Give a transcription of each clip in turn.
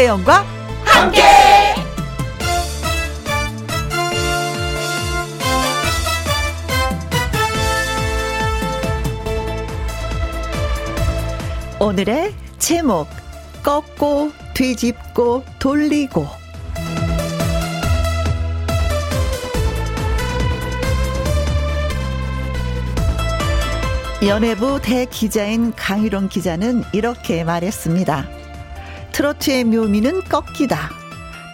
김혜영과 함께. 오늘의 제목 꺾고 뒤집고 돌리고 연예부 대기자인 강희롱 기자는 이렇게 말했습니다. 트로트의 묘미는 꺾기다.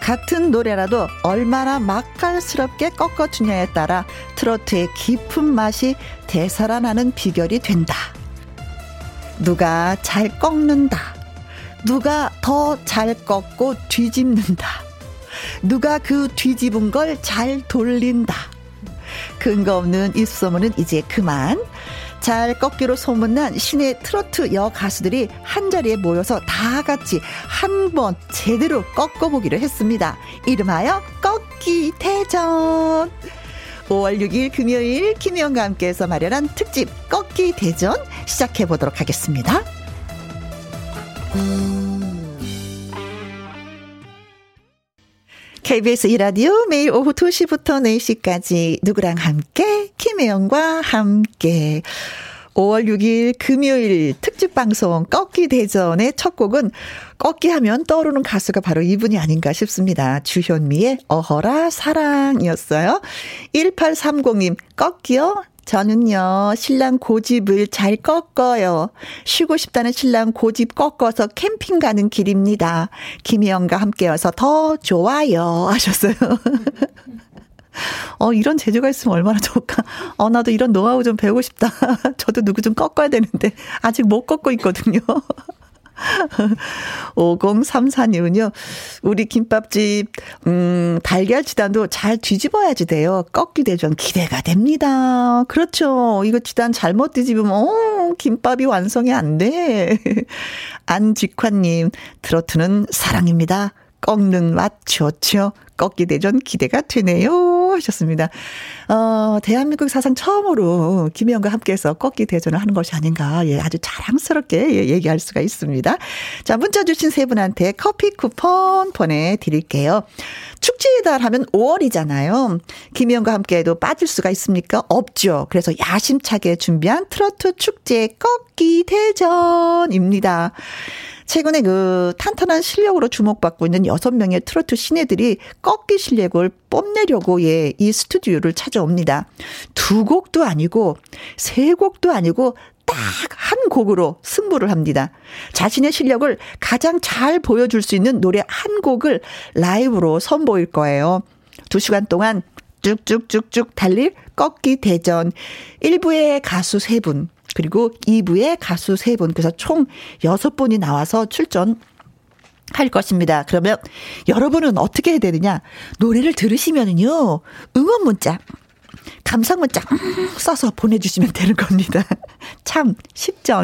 같은 노래라도 얼마나 맛깔스럽게 꺾어주냐에 따라 트로트의 깊은 맛이 되살아나는 비결이 된다. 누가 잘 꺾는다. 누가 더 잘 꺾고 뒤집는다. 누가 그 뒤집은 걸 잘 돌린다. 근거 없는 입소문은 이제 그만. 잘 꺾기로 소문난 신의 트로트 여 가수들이 한자리에 모여서 다 같이 한 번 제대로 꺾어보기로 했습니다. 이름하여 꺾기 대전. 5월 6일 금요일 김희영과 함께해서 마련한 특집 꺾기 대전 시작해 보도록 하겠습니다. KBS 이라디오 매일 오후 2시부터 4시까지 누구랑 함께 김혜영과 함께 5월 6일 금요일 특집 방송 꺾기 대전의 첫 곡은 꺾기 하면 떠오르는 가수가 바로 이분이 아닌가 싶습니다. 주현미의 어허라 사랑이었어요. 1830님 꺾기요? 저는요, 신랑 고집을 잘 꺾어요. 쉬고 싶다는 신랑 고집 꺾어서 캠핑 가는 길입니다. 김희영과 함께여서 더 좋아요. 하셨어요. 어, 이런 재주가 있으면 얼마나 좋을까. 어, 나도 이런 노하우 좀 배우고 싶다. 저도 누구 좀 꺾어야 되는데, 아직 못 꺾고 있거든요. 5034님은요, 우리 김밥집, 음, 달걀 지단도 잘 뒤집어야지 돼요. 꺾기 대전 기대가 됩니다. 그렇죠. 이거 지단 잘못 뒤집으면, 어, 김밥이 완성이 안 돼. 안직환님, 트로트는 사랑입니다. 꺾는 맛 좋죠. 꺾기 대전 기대가 되네요. 하셨습니다. 어, 대한민국 사상 처음으로 김혜영과 함께해서 꺾기 대전을 하는 것이 아닌가. 예, 아주 자랑스럽게 예, 얘기할 수가 있습니다. 자, 문자 주신 세 분한테 커피 쿠폰 보내드릴게요. 축제의 달 하면 5월이잖아요. 김혜영과 함께해도 빠질 수가 있습니까? 없죠. 그래서 야심차게 준비한 트로트 축제 꺾기 대전입니다. 최근에 그 탄탄한 실력으로 주목받고 있는 여섯 명의 트로트 신예들이 꺾기 실력을 뽐내려고 예, 이 스튜디오를 찾아옵니다. 두 곡도 아니고 세 곡도 아니고 딱한 곡으로 승부를 합니다. 자신의 실력을 가장 잘 보여줄 수 있는 노래 한 곡을 라이브로 선보일 거예요. 두 시간 동안 쭉쭉쭉쭉 달릴 꺾기 대전. 1부의 가수 3분, 그리고 2부에 가수 3분, 그래서 총 6분이 나와서 출전 할 것입니다. 그러면 여러분은 어떻게 해야 되느냐? 노래를 들으시면은요, 응원 문자, 감상 문자 써서 보내주시면 되는 겁니다. 참 쉽죠?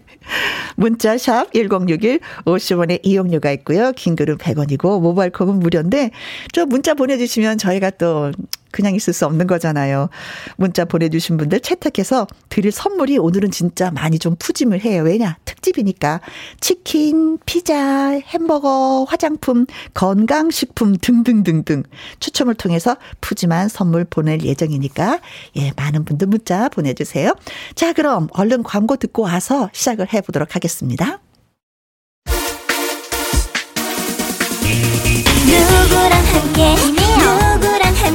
문자 샵 1061 50원의 이용료가 있고요. 긴 글은 100원이고 모바일 콕은 무료인데 좀 문자 보내주시면 저희가 또 그냥 있을 수 없는 거잖아요. 문자 보내주신 분들 채택해서 드릴 선물이 오늘은 진짜 많이 좀 푸짐을 해요. 왜냐? 특집이니까. 치킨, 피자, 햄버거, 화장품, 건강식품 등등등등 추첨을 통해서 푸짐한 선물 보낼 예정이니까 예, 많은 분들 문자 보내주세요. 자, 그럼 얼른 광고 듣고 와서 시작을 해보도록 하겠습니다. 누구랑 함께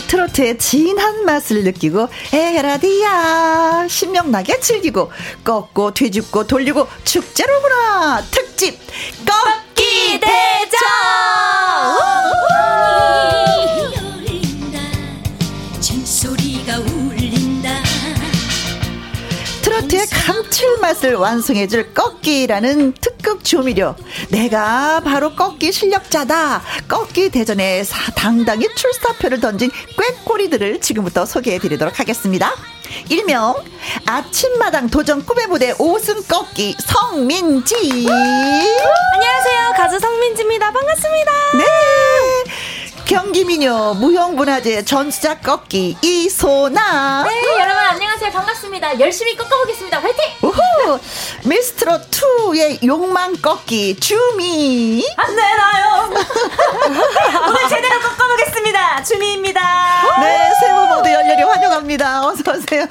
트로트의 진한 맛을 느끼고 에라디야 신명나게 즐기고 꺾고 뒤집고 돌리고 축제로구나. 특집 꺾기 대전 트로트의 감칠맛을 완성해줄 꺾기라는 특급 조미료. 내가 바로 꺾기 실력자다. 꺾기 대전에 당당히 출사표를 던진 꾀꼬리들을 지금부터 소개해드리도록 하겠습니다. 일명 아침마당 도전 꿈의 무대 5승 꺾기 성민지. 안녕하세요. 가수 성민지입니다. 반갑습니다. 네. 경기민요 무형문화재 전수작 꺾기 이소나. 네 여러분 안녕하세요. 반갑습니다. 열심히 꺾어보겠습니다. 화이팅! 우후! 미스트롯 2의 욕망 꺾기 주미. 안 되나요? 오늘 제대로 꺾어보겠습니다. 주미입니다. 네세 분 모두 열렬히 환영합니다. 어서 오세요.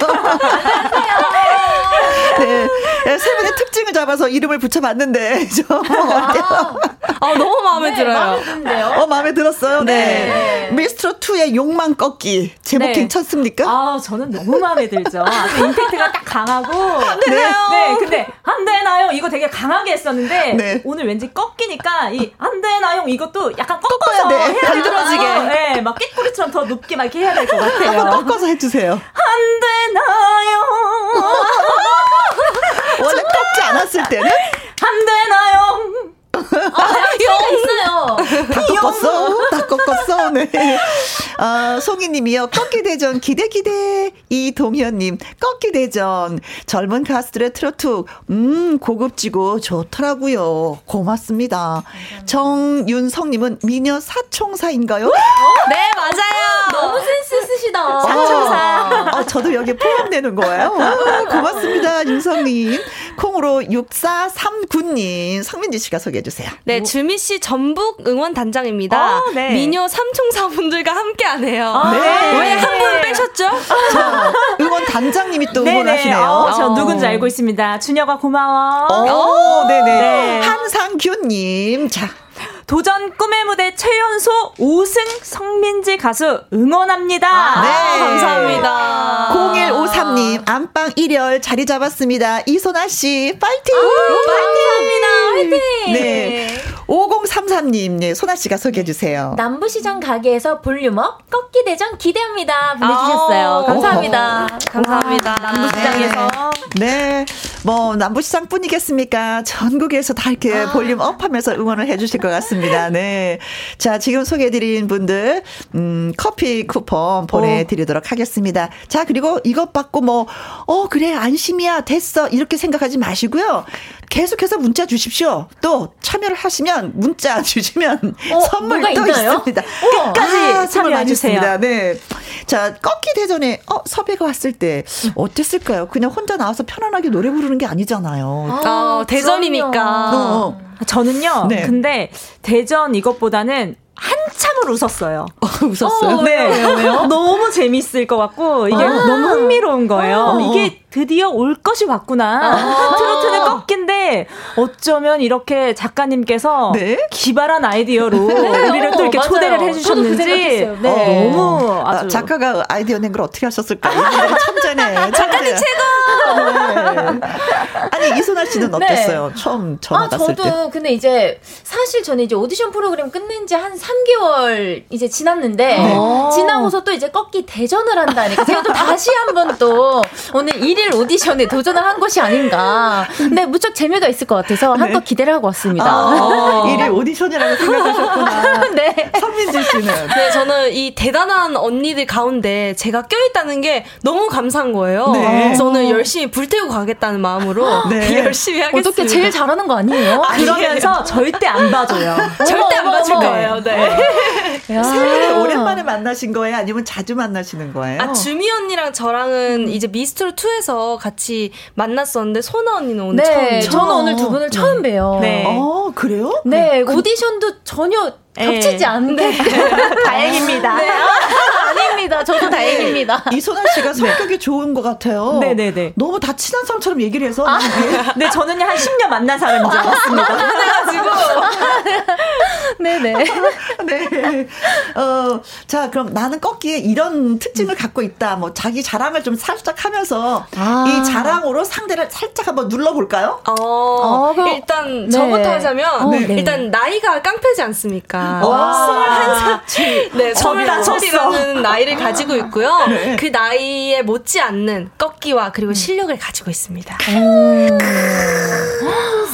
네, 네, 세 분의 잡아서 이름을 붙여봤는데 좀 아, 아, 너무 마음에 네, 들어요 마음에 드는데요 어 마음에 들었어요 네. 네. 미스트롯 2의 욕망 꺾기 제목 네. 괜찮습니까? 아 저는 너무 마음에 들죠. 아주 임팩트가 딱 강하고 안 되나요? 네, 네 근데 안 되나요? 이거 되게 강하게 했었는데 네. 오늘 왠지 꺾이니까 이 안 되나요? 이것도 약간 꺾어서 꺾어야 돼. 들어지게. 네, 막 깨꼬리처럼 더 높게 막 이렇게 해야 될 것 같아요. 한번 꺾어서 해주세요. 안 되나요? 원래 꺾지 않았을 때는 안 되나요? 아, 있어요. 다 꺾었어. 다 꺾었어. 네. 아, 송이님이요. 꺾기 대전 기대 기대. 이동현님 꺾기 대전 젊은 가수들의 트로트 음 고급지고 좋더라고요. 고맙습니다. 정윤성님은 미녀 사총사인가요? 네 맞아요. 너무 센스 쓰시다. 사총사. 어, 저도 여기 포함되는 거예요. 어, 고맙습니다 윤성님. 콩으로 6439님 성민지 씨가 소개해 주세요. 네, 주미 씨 전북 응원 단장입니다. 어, 네. 미녀 삼총사분들과 함께하네요. 아, 네. 왜한 분 빼셨죠? 자, 응원 단장님이 또 응원하시네요. 어, 저 어. 누군지 알고 있습니다. 준혁아 고마워. 오, 네네. 네. 한상규님. 자, 도전 꿈의 무대 최연소 5승 성민지 가수 응원합니다. 아, 네. 감사합니다. 0153님, 안방 1열 자리 잡았습니다. 이소나 씨, 파이팅! 아, 파이팅 합니다. 파이팅! 네. 5033님, 네, 소나 씨가 소개해 주세요. 남부시장 가게에서 volume up 꺾기 대전 기대합니다. 보내주셨어요. 아, 감사합니다. 오. 감사합니다. 남부시장에서. 네. 네. 뭐, 남부시장 뿐이겠습니까? 전국에서 다 이렇게 아. volume up 하면서 응원을 해 주실 것 같습니다. 네. 자, 지금 소개해 드린 분들, 음, 커피 쿠폰 보내드리도록 하겠습니다. 자, 그리고 이것 받고 뭐, 어, 그래, 안심이야, 됐어. 이렇게 생각하지 마시고요. 계속해서 문자 주십시오. 또 참여를 하시면 문자 주시면 어, 선물 또 있나요? 있습니다. 어, 끝까지 아, 참여해 주세요. 네. 자, 꺾기 대전에 어, 섭외가 왔을 때 어땠을까요? 그냥 혼자 나와서 편안하게 노래 부르는 게 아니잖아요. 아, 어, 대전이니까. 어. 저는요. 네. 근데 대전 이것보다는 한참을 웃었어요. 어, 웃었어요? 어, 네. 왜요, 왜요? 너무 재밌을 것 같고, 이게 아~ 너무 흥미로운 거예요. 어. 이게 드디어 올 것이 왔구나. 아~ 트로트는 꺾인데, 어쩌면 이렇게 작가님께서 네? 기발한 아이디어로 네. 우리를 또 이렇게 맞아요. 초대를 해주셨는지, 그 네. 너무 아, 작가가 아이디어 낸 걸 어떻게 하셨을까요? 천재네. 작가님 최고! 네. 이소나 씨는 네. 어땠어요? 처음 전화 아, 갔을 저도 때. 근데 이제, 사실 저는 이제 오디션 프로그램 끝낸 지 한 3개월 이제 지났는데 네. 지나고서 또 이제 꺾기 대전을 한다니까 제가 또 다시 한번 또 오늘 1일 오디션에 도전을 한 것이 아닌가. 근데 무척 재미가 있을 것 같아서 한껏 네. 기대를 하고 왔습니다. 아, 1일 오디션이라고 생각하셨구나. 네. 선민지 씨는. 네, 저는 이 대단한 언니들 가운데 제가 껴있다는 게 너무 감사한 거예요. 네. 저는 열심히 불태우고 가겠다는 마음으로 네. 열심히 하겠습니다. 어떻게 제일 잘하는 거 아니에요? 그러면서 절대 안 봐줘요. 절대 안 봐줄 거예요. 네. 세분이 오랜만에 만나신 거예요? 아니면 자주 만나시는 거예요? 아, 주미 언니랑 저랑은 음. 이제 미스트로 2에서 같이 만났었는데 소나 언니는 오늘 네, 처음. 저는 오늘 두 분을 처음 봬요. 네. 어, 그래요? 네, 네. 오디션도 전혀 겹치지 네. 않는 네. 다행입니다. 네. 아닙니다. 저도 다행입니다. 이소나 씨가 성격이 좋은 것 같아요. 네네네. 너무 다 친한 사람처럼 얘기를 해서. 아. 네, 저는 한 10년 만난 사람인 줄 알았습니다. 그래가지고. 네네. 네. 어, 자, 그럼 나는 꺾기에 이런 특징을 갖고 있다. 뭐, 자기 자랑을 좀 살짝 하면서 아. 이 자랑으로 상대를 살짝 한번 눌러볼까요? 어, 어 일단 네. 저부터 하자면, 어, 네. 일단 나이가 깡패지 않습니까? 스물한 살. 네, 스물한 살이라는 나이 를 가지고 있고요. 네. 그 나이에 못지 않는 꺾기 꺾기와 그리고 음. 실력을 가지고 있습니다.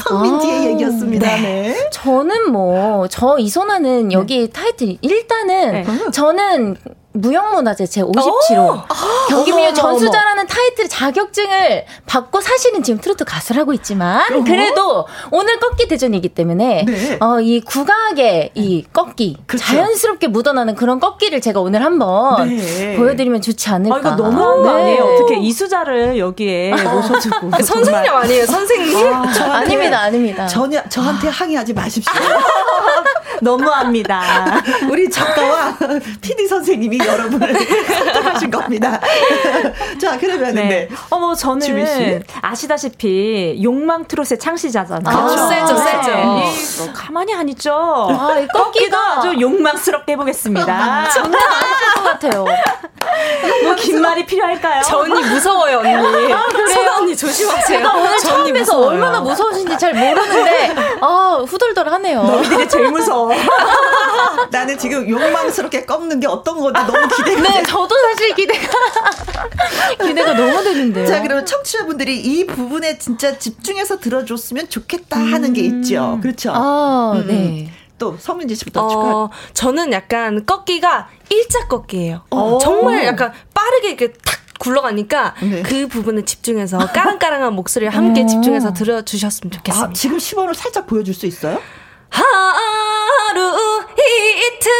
성민지의 아, 얘기였습니다. 네. 네. 저는 뭐, 저 이소나는 여기 네. 타이틀, 일단은 네. 저는 무형문화재 제 57호 경기미유 전수자라는 타이틀 자격증을 받고 사실은 지금 트로트 가수를 하고 있지만 어머. 그래도 오늘 꺾기 대전이기 때문에 네. 어, 이 국악의 이 꺾기 그쵸. 자연스럽게 묻어나는 그런 꺾기를 제가 오늘 한번 네. 보여드리면 좋지 않을까. 아, 이거 너무한 거 네. 아니에요? 어떻게 이수자를 여기에 모셔주고 선생님 아니에요, 선생님? 아, 닙니다 아닙니다. 전혀 저한테 아. 항의하지 마십시오. 너무합니다. 우리 작가와 PD 선생님이 여러분을 선택하신 겁니다. 자, 그러면 네. 네. 어머, 저는 아시다시피 욕망 트롯의 창시자잖아요. 아, 그렇죠. 세죠, 세죠. 네. 가만히 안 있죠. 아, 이 꺾기도 아주 욕망스럽게 해보겠습니다. 장난 아니실 것 같아요. 뭐, 긴 말이 필요할까요? 저 언니 무서워요, 언니. 아, 소나 언니 조심하세요. 제가 오늘 처음에서 얼마나 무서우신지 잘 모르는데, 아, 후덜덜 하네요. 너희들이 제일 무서워. 나는 지금 욕망스럽게 꺾는 게 어떤 건지 너무 기대가 네, 저도 사실 기대가 기대가 너무 되는데요. 자, 그러면 청취자분들이 이 부분에 진짜 집중해서 들어줬으면 좋겠다 하는 게 있죠. 음. 그렇죠? 아, 음. 네. 또 성민지 씨부터 어, 축하. 저는 약간 꺾기가 일자 꺾기예요. 어. 정말 약간 빠르게 이렇게 탁 굴러가니까 네. 그 부분에 집중해서 까랑까랑한 목소리를 함께 어. 집중해서 들어주셨으면 좋겠습니다. 아, 지금 시범을 살짝 보여줄 수 있어요? 하 루 이틀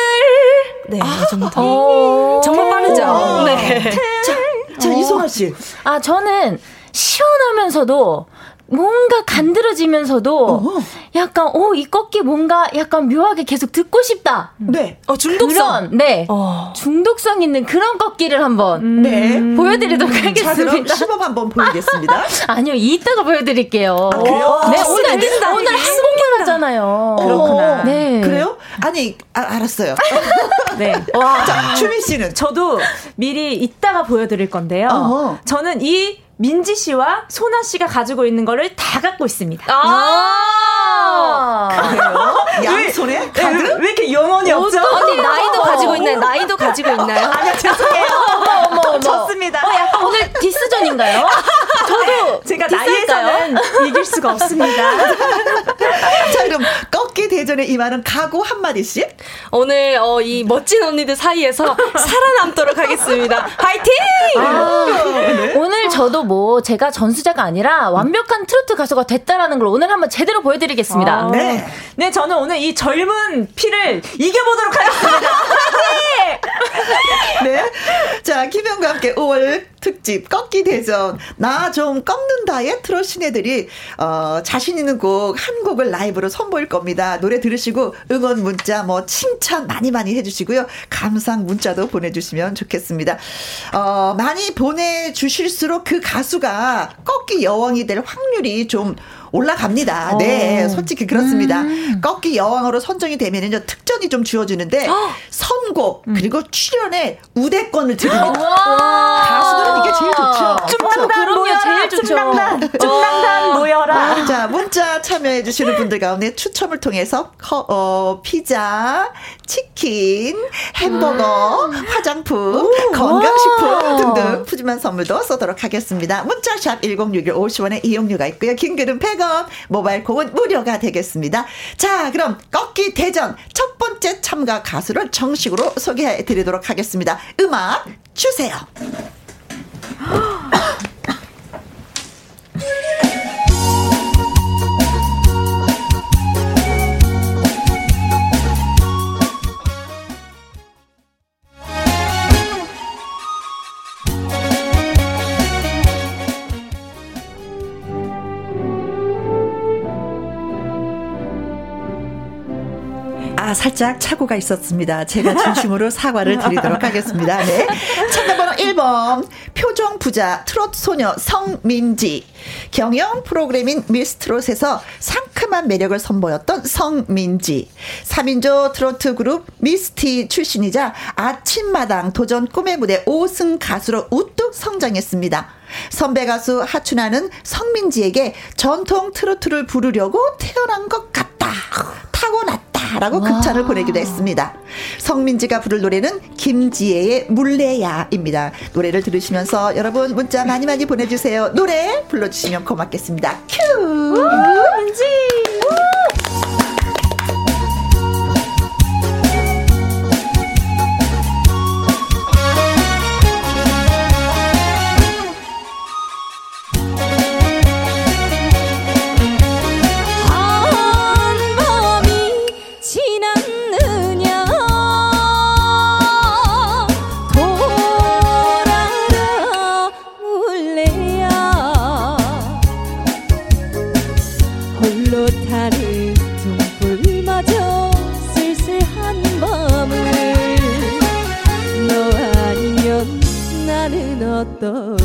네, 아, 정도. 어. 정말 빠르죠. 네. 자, 자 이소아 씨. 아, 저는 시원하면서도 뭔가 간드러지면서도 어허. 약간 오이 꺾기 뭔가 약간 묘하게 계속 듣고 싶다. 네. 어 중독성. 그런, 네. 어. 중독성 있는 그런 꺾기를 한번 음. 네 보여드리도록 하겠습니다. 자, 그럼 시범 한번 보이겠습니다. 아니요 이따가 보여드릴게요. 아, 그래요? 네 오늘 오늘 한국만 하잖아요. 그렇구나. 네. 그래요? 아니 아, 알았어요. 네. 와. 자 추미 씨는 저도 미리 이따가 보여드릴 건데요. 어허. 저는 이 민지 씨와 소나 씨가 가지고 있는 거를 다 갖고 있습니다. 아, 그래요? 양손에 왜, 왜, 왜, 이렇게 영혼이 없죠? 언니 나이도 가지고 있나요? 나이도 가지고 있나요? 아니요 죄송해요. 어머 어머 어머. 좋습니다. 어, 약간 오늘 디스전인가요? 저도 제가 나이에서는 이길 수가 없습니다. 자 그럼 꺾기 대전에 임하는 각오 한 마디씩. 오늘 어, 이 멋진 언니들 사이에서 살아남도록 하겠습니다. 파이팅! 아, 네. 오늘 저도 뭐 제가 전수자가 아니라 완벽한 트로트 가수가 됐다라는 걸 오늘 한번 제대로 보여드리겠습니다. 아, 네. 네, 저는 오늘 이 젊은 피를 이겨보도록 하겠습니다. 네. 자, 김영과 함께 5월 특집 꺾기 대전 나 좀 꺾는다의 트롯 신애들이 어, 자신 있는 곡 한 곡을 라이브로 선보일 겁니다. 노래 들으시고 응원 문자 뭐 칭찬 많이 많이 해주시고요. 감상 문자도 보내주시면 좋겠습니다. 어, 많이 보내주실수록 그 가수가 꺾기 여왕이 될 확률이 좀 올라갑니다. 네, 어. 솔직히 그렇습니다. 음. 꺾기 여왕으로 선정이 되면은요 특전이 좀 주어지는데 선곡 음. 그리고 출연에 우대권을 드립니다. 가수들은 이게 제일 좋죠. 춤당단 모여라. 제일 좋죠. 춤당단, 춤당단 모여라. 자, 문자 참여해 주시는 분들 가운데 추첨을 통해서 커, 어, 피자, 치킨, 햄버거, 음. 화장품, 건강식품 등등 푸짐한 선물도 쏘도록 하겠습니다. 문자샵 1061 50원의 이용료가 있고요. 긴 글은 100 원, 모바일 콩은 무료가 되겠습니다. 자, 그럼 꺾기 대전 첫 번째 참가 가수를 정식으로 소개해 드리도록 하겠습니다. 음악 주세요. 살짝 착오가 있었습니다. 제가 진심으로 사과를 드리도록 하겠습니다. 네. 참가번호 1번. 표정 부자 트롯 소녀 성민지. 경영 프로그램인 미스 트롯에서 상큼한 매력을 선보였던 성민지. 3인조 트로트 그룹 미스티 출신이자 아침마당 도전 꿈의 무대 5승 가수로 우뚝 성장했습니다. 선배 가수 하춘아는 성민지에게 전통 트로트를 부르려고 태어난 것 같다. 타고났다. 라고 극찬을 보내기도 했습니다. 성민지가 부를 노래는 김지혜의 물레야입니다. 노래를 들으시면서 여러분 문자 많이 많이 보내주세요. 노래 불러주시면 고맙겠습니다. 큐! 민지! 꺾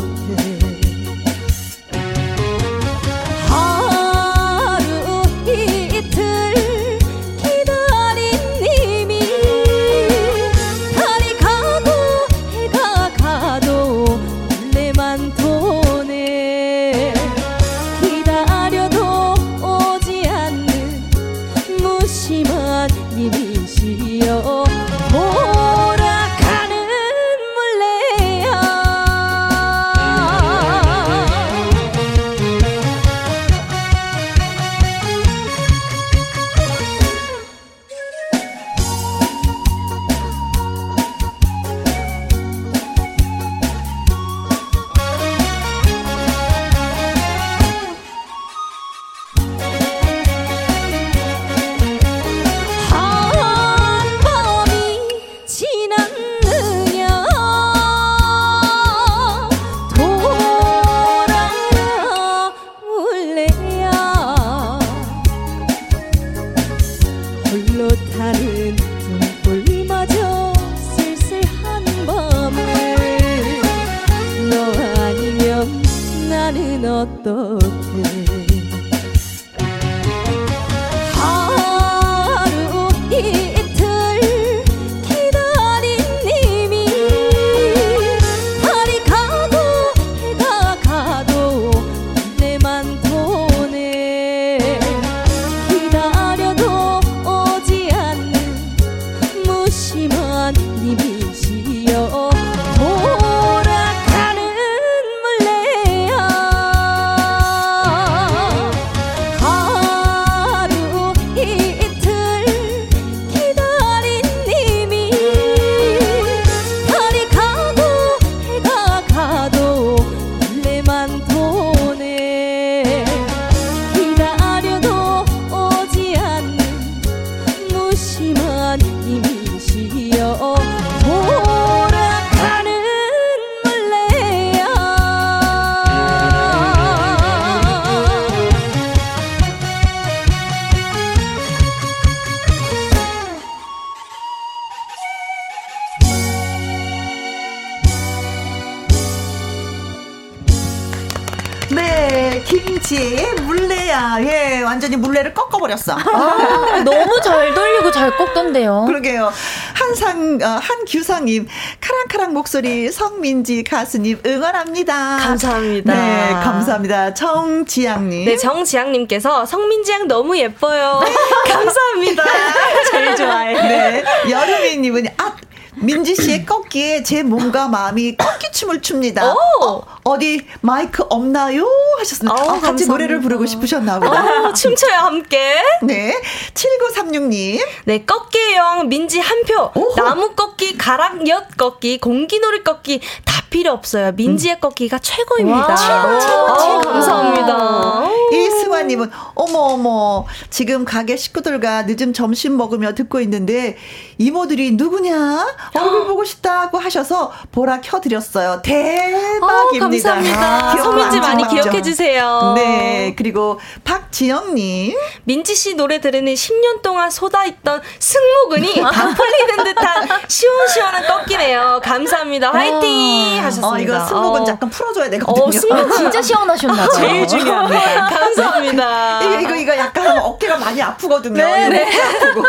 잘 꺾던데요. 그러게요. 한상, 어, 한규상님, 카랑카랑 목소리 성민지 가수님 응원합니다. 감사합니다. 네, 감사합니다. 정지양님. 네, 정지양님께서 성민지양 너무 예뻐요. 감사합니다. 제일 좋아해. 네, 여름이님은, 아, 민지 씨의 꺾기에 제 몸과 마음이 꺾기 춤을 춥니다. 어, 디 마이크 없나요? 하셨습니다. 오, 아, 같이. 노래를 부르고 싶으셨나 보다. 오, 춤춰요, 함께. 네. 7936님. 네, 꺾기형 민지 한 표. 나무 꺾기, 가락 엿 꺾기, 공기놀이 꺾기 다 필요 없어요. 민지의 음. 꺾기가 최고입니다. 최고, 최고, 최고. 감사합니다. 이승환님은, 어머, 어머. 지금 가게 식구들과 늦은 점심 먹으며 듣고 있는데, 이모들이 누구냐? 얼굴 보고 싶다고 하셔서 보라 켜드렸어요. 대박입니다. 어, 감사합니다. 서민지 많이 기억해 주세요. 네. 그리고 박지영님. 민지 씨 노래 들으니 10년 동안 쏟아있던 승모근이 다 풀리는 듯한 시원시원한 꺾이네요. 감사합니다. 화이팅! 어, 하셨습니다. 어, 이거 승모근 어. 잠깐 풀어줘야 되거든요. 어, 승모근 진짜 시원하셨나 봐요. 제일 중요합니다. 감사합니다. 이거, 이거, 이거 약간 어깨가 많이 아프거든요. 네, 네. 아프고.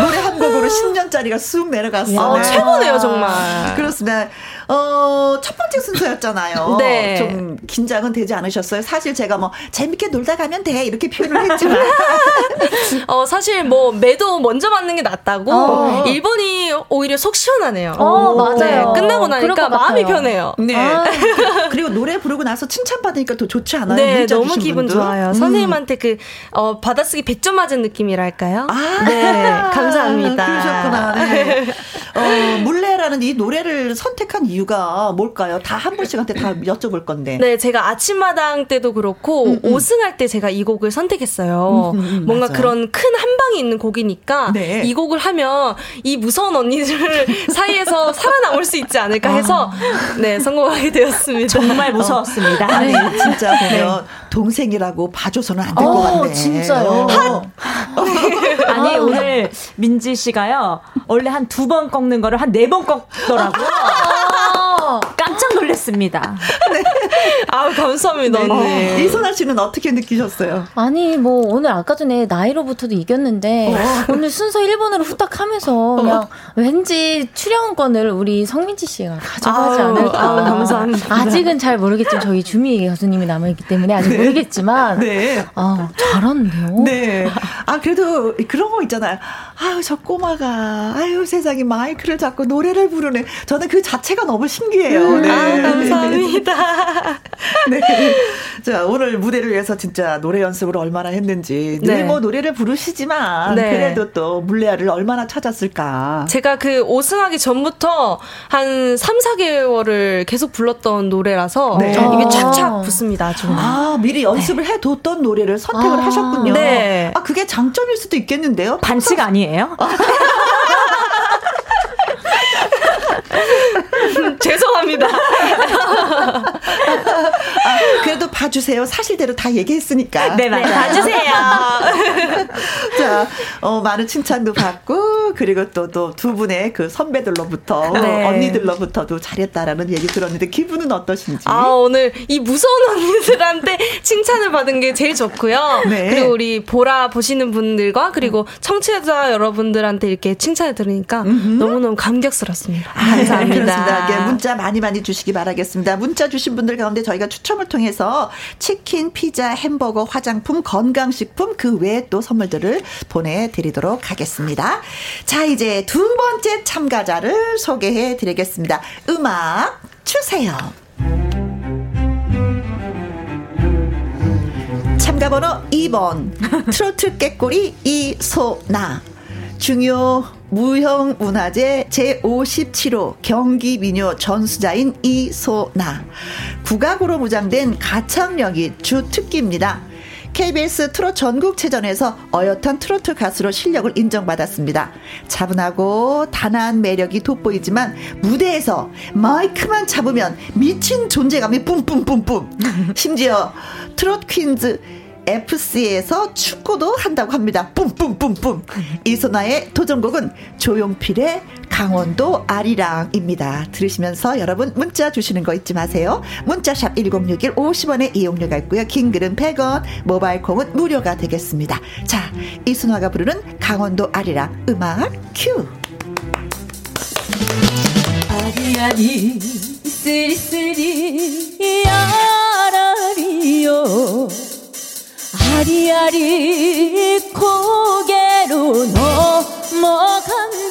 노래 한 곡으로 10년짜리가 쑥 내려갔어요. 아, 최고네요, 정말. 그렇습니다. 어, 첫 번째 순서였 잖아요. 네. 좀 긴장은 되지 않으셨어요? 사실 제가 뭐 재밌게 놀다 가면 돼 이렇게 표현을 했지만 어 사실 뭐 매도 먼저 맞는 게 낫다고 어. 일본이 오히려 속 시원하네요. 어, 맞아요. 네, 끝나고 나니까 마음이 편해요. 네. 아. 그리고 노래 부르고 나서 칭찬 받으니까 더 좋지 않아요? 네, 너무 기분 분들? 좋아요. 음. 선생님한테 그 어, 받아쓰기 100점 맞은 느낌이랄까요? 아, 네, 감사합니다. 그러셨구나. 네. 어, 물레라는 이 노래를 선택한 이유가 뭘까요? 다 한 분씩한테 다 여쭤볼 건데. 네, 제가 아침마당 때도 그렇고 음, 음. 5승할 때 제가 이 곡을 선택했어요. 음, 음, 음 뭔가 맞아요. 그런 큰 한 방이 있는 곡이니까 네. 이 곡을 하면 이 무서운 언니들 사이에서 살아남을 수 있지 않을까 해서 아. 네, 성공하게 되었습니다. 정말 무서웠습니다. 어. 아니, 진짜 보면 네. 동생이라고 봐줘서는 안 될 것 같네. 진짜요. 아니, 오늘 민지 씨가요, 원래 한 두 번 꺾는 거를 한 네 번 꺾더라고요. 깜짝 놀랐습니다. 네. 아우, 감사합니다. 네. 네. 이선아 씨는 어떻게 느끼셨어요? 아니, 뭐, 오늘 아까 전에 나이로부터도 이겼는데, 어. 오늘 순서 1번으로 후딱 하면서, 그냥 어. 왠지 출연권을 우리 성민지 씨가 가져가지 아우, 않을까. 아우, 감사합니다. 아직은 잘 모르겠지만, 저희 주미 가수님이 남아있기 때문에 아직 네. 모르겠지만, 네. 아 잘하는데요? 네. 아, 그래도 그런 거 있잖아요. 아유, 저 꼬마가, 아유, 세상에 마이크를 잡고 노래를 부르네. 저는 그 자체가 너무 신기해요. 음, 네. 아, 감사합니다. 네. 자, 오늘 무대를 위해서 진짜 노래 연습을 얼마나 했는지. 늘 네. 뭐 노래를 부르시지만, 네. 그래도 또 물레아를 얼마나 찾았을까. 제가 그 5승하기 전부터 한 3, 4개월을 계속 불렀던 노래라서, 네. 이게 쫙쫙 붙습니다, 정말. 아, 미리 연습을 네. 해뒀던 노래를 선택을 아, 하셨군요. 네. 아, 그게 장점일 수도 있겠는데요? 반칙 아니에요? 아니에요? 죄송합니다. 봐주세요. 사실대로 다 얘기했으니까. 네, 맞아요. 봐주세요. 자, 어, 많은 칭찬도 받고, 그리고 또, 또 두 분의 그 선배들로부터, 네. 언니들로부터도 잘했다라는 얘기 들었는데, 기분은 어떠신지? 아, 오늘 이 무서운 언니들한테 칭찬을 받은 게 제일 좋고요. 네. 그리고 우리 보라 보시는 분들과, 그리고 청취자 여러분들한테 이렇게 칭찬을 들으니까 음흠. 너무너무 감격스럽습니다. 아, 감사합니다. 네, 문자 많이 많이 주시기 바라겠습니다. 문자 주신 분들 가운데 저희가 추첨을 통해서 치킨, 피자, 햄버거, 화장품, 건강식품 그 외에 또 선물들을 보내드리도록 하겠습니다. 자, 이제 두 번째 참가자를 소개해 드리겠습니다. 음악 주세요. 참가번호 2번 트로트 깨꼬리 이소나 중요 무형문화재 제57호 경기민요 전수자인 이소나 국악으로 무장된 가창력이 주특기입니다. KBS 트롯 전국체전에서 어엿한 트로트 가수로 실력을 인정받았습니다. 차분하고 단아한 매력이 돋보이지만 무대에서 마이크만 잡으면 미친 존재감이 뿜뿜뿜뿜. 심지어 트롯 퀸즈 FC에서 축구도 한다고 합니다. 뿜뿜뿜뿜. 이소나의 도전곡은 조용필의 강원도 아리랑입니다. 들으시면서 여러분 문자 주시는 거 잊지 마세요. 문자샵 1061 50원의 이용료가 있고요. 긴 글은 100원, 모바일 콩은 무료가 되겠습니다. 자, 이소나가 부르는 강원도 아리랑 음악 큐. 아리아리 스리스리 야라리요 아리아리 고개로 넘어간다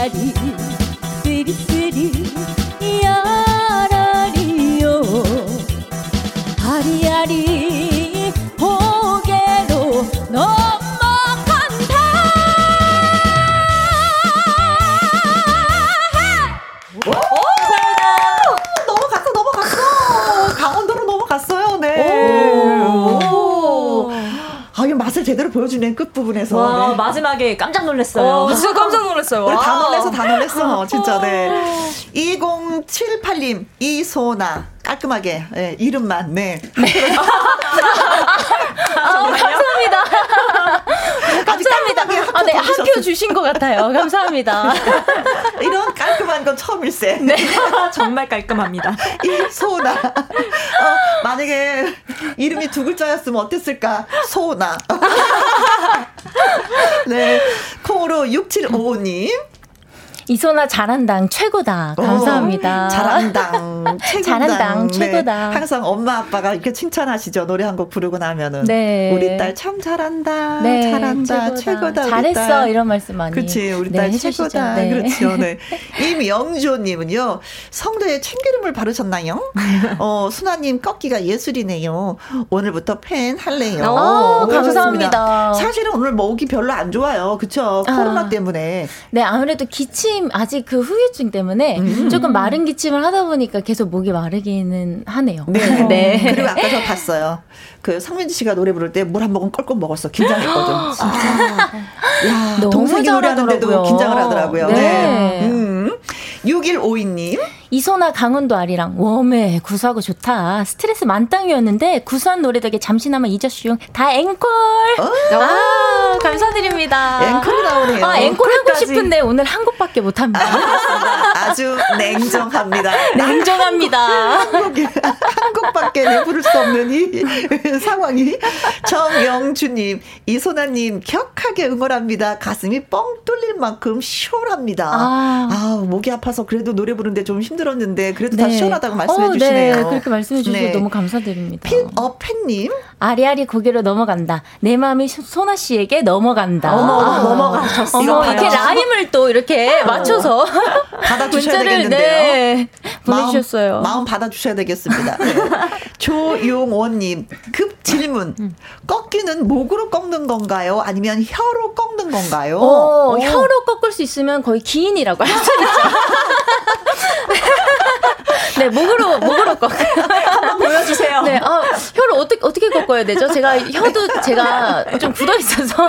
Baby. sedih 보여주네 끝부분에서. 와, 네. 마지막에 깜짝 놀랐어요. 어, 진짜 깜짝 놀랐어요. 우리 다 놀래서 다 놀랬어. 진짜 네. 2078님 이소나 깔끔하게 네, 이름만 네. 아, 감사합니다. 감사합니다. 아, 네, 학교 주신 것 같아요. 감사합니다. 이런 깔끔한 건 처음일세. 네, 정말 깔끔합니다. 이소나. 어, 만약에 이름이 두 글자였으면 어땠을까? 소나. 네, 콩으로 6755님. 이소나 잘한당 최고다. 감사합니다. 오, 잘한당 최고다. 잘한당 네. 최고다. 네. 항상 엄마 아빠가 이렇게 칭찬하시죠. 노래 한 곡 부르고 나면은 네. 우리 딸 참 잘한다. 네, 잘한다. 최고다. 최고다 잘했어 이런 말씀 많이. 그렇지. 우리 딸 네, 최고다. 네. 그렇죠. 네. 임영조 님은요. 성도에 참기름을 바르셨나요? 어, 순아 님 꺾기가 예술이네요. 오늘부터 팬 할래요. 오, 어, 감사합니다. 사실은 오늘 목이 별로 안 좋아요. 그렇죠? 코로나 아, 때문에. 네, 아무래도 기침 기침 아직 그 후유증 때문에 음. 조금 마른 기침을 하다 보니까 계속 목이 마르기는 하네요. 네. 네. 그리고 아까 저 봤어요. 그 성민지 씨가 노래 부를 때 물 한 모금 껄껄 먹었어. 긴장했거든. 아. 진짜. 야, 동생이 노래하는데도 긴장을 하더라고요. 네. 네. 음. 6152님. 이소나 강원도 아리랑 웜에 구수하고 좋다. 스트레스 만땅이었는데 구수한 노래 덕에 잠시나마 잊었슈. 다 앵콜. 어? 아, 감사드립니다. 앵콜이 나오네요. 아, 앵콜 하고 싶은데 오늘 한 곡밖에 못 합니다. 아, 주 냉정합니다. 냉정합니다. 한, 곡밖에 부를 수 없는 이 상황이. 정영주님, 이소나님 격하게 응원합니다. 가슴이 뻥 뚫릴 만큼 시원합니다. 아, 아 목이 아파서 그래도 노래 부르는데 좀 힘들 힘들었는데 그래도 네. 다 시원하다고 말씀해 어, 네. 주시네요. 네, 그렇게 말씀해 주셔서 네. 너무 감사드립니다. 핏어팬님 아리아리 고개로 넘어간다. 내 마음이 소나 씨에게 넘어간다. 어머, 아, 넘어가셨어. 어머, 이렇게 라임을 또 이렇게 맞춰서 받아주셔야 되겠는데요. 네, 보내주셨어요. 마음, 마음 받아주셔야 되겠습니다. 네. 조용원님 급 질문. 음. 꺾기는 목으로 꺾는 건가요? 아니면 혀로 꺾는 건가요? 어, 어. 혀로 꺾을 수 있으면 거의 기인이라고 할 수 있죠. 네, 목으로, 목으로 꺾. 한번 보여주세요. 네, 아, 혀를 어떻게, 어떻게 꺾어야 되죠? 제가 혀도 제가 좀 굳어 있어서.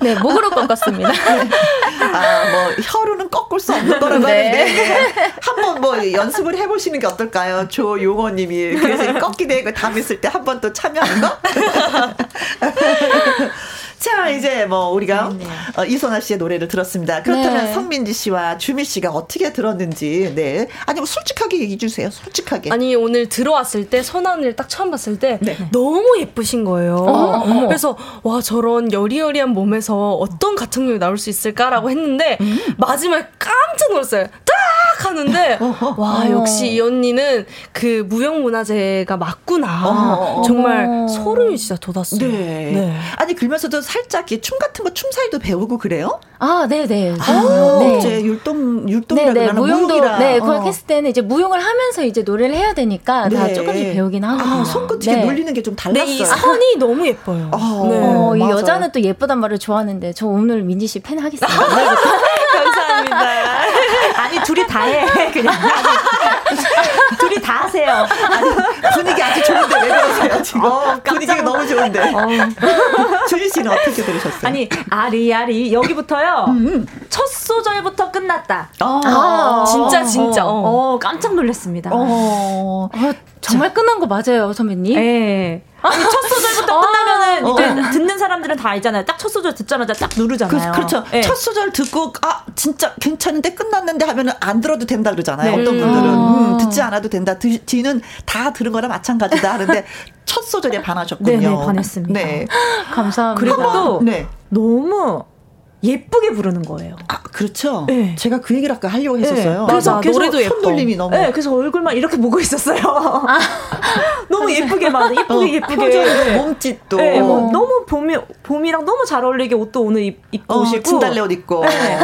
네, 목으로 꺾었습니다. 아, 뭐, 혀로는 꺾을 수 없는 거라고 네. 하는데. 네. 한번 뭐, 연습을 해보시는 게 어떨까요? 조용호 님이. 그래서 꺾기 대회 다음 있을 때 한 번 또 참여하는 거? 자, 이제 뭐 우리가 네, 네. 어, 이소나 씨의 노래를 들었습니다. 그렇다면 네. 성민지 씨와 주미 씨가 어떻게 들었는지, 네. 아니, 뭐 솔직하게 얘기해 주세요. 솔직하게. 아니, 오늘 들어왔을 때, 언니를 딱 처음 봤을 때, 네. 너무 예쁘신 거예요. 어, 그래서, 와, 저런 여리여리한 몸에서 어떤 가창력이 나올 수 있을까라고 했는데, 음. 마지막에 깜짝 놀랐어요. 딱 하는데, 와, 역시 이 언니는 그 무형문화재가 맞구나. 어, 정말 소름이 진짜 돋았어요. 네. 네. 아니, 그러면서도 살짝 춤 같은 거춤 사이도 배우고 그래요? 아, 네, 네. 아, 네. 이제 율동 율동이라 네, 네. 무용도 네, 거기 했을 때는 이제 무용을 하면서 이제 노래를 해야 되니까 네. 다 조금씩 배우긴 하거든요. 아, 손끝 이 네. 놀리는 게 좀 달랐어요. 네, 이 선이 너무 예뻐요. 아, 네. 어, 이 여자는 또 예쁘단 말을 좋아하는데 저 오늘 민지 씨 팬 하겠습니다. 감사합니다. 아니 둘이 다 해. 그냥 둘이 다 하세요. 아니, 분위기 아주 좋은데 왜 그러세요 지금? 어, 분위기가 너무 좋은데. 어. 준희 씨는 어떻게 들으셨어요? 아니 아리아리 여기부터요. 음, 음. 첫 소절부터 끝났다. 아, 아 진짜 진짜. 어, 어 깜짝 놀랐습니다. 어, 어 정말 자. 끝난 거 맞아요, 선배님? 네. 아니, 첫 소절부터 아~ 끝나면은 어. 이제 듣는 사람들은 다 알잖아요. 딱 첫 소절 듣자마자 딱 누르잖아요. 그, 렇죠 네. 첫 소절 듣고 아 진짜 괜찮은데 끝났는데 하면은 안 들어도 된다 그러잖아요. 네. 어떤 분들은 음, 듣지 않아도 된다. 뒤는 다 들은 거나 마찬가지다 하는데 첫 소절에 반하셨군요. 네, 네 반했습니다. 네. 감사합니다. 그리고 또 네. 너무 예쁘게 부르는 거예요. 아, 그렇죠. 네. 제가 그 얘기를 아까 하려고 했었어요. 네. 그래서 맞아, 노래도 예뻐. 손돌림이 너무. 네, 그래서 얼굴만 이렇게 보고 있었어요. 아, 너무 예쁘게 만 예쁘게 어, 예쁘게 몸짓도 네, 뭐 너무 봄이 봄이랑 너무 잘 어울리게 옷도 오늘 입, 입고 어, 오시고 진달래 옷 입고 네.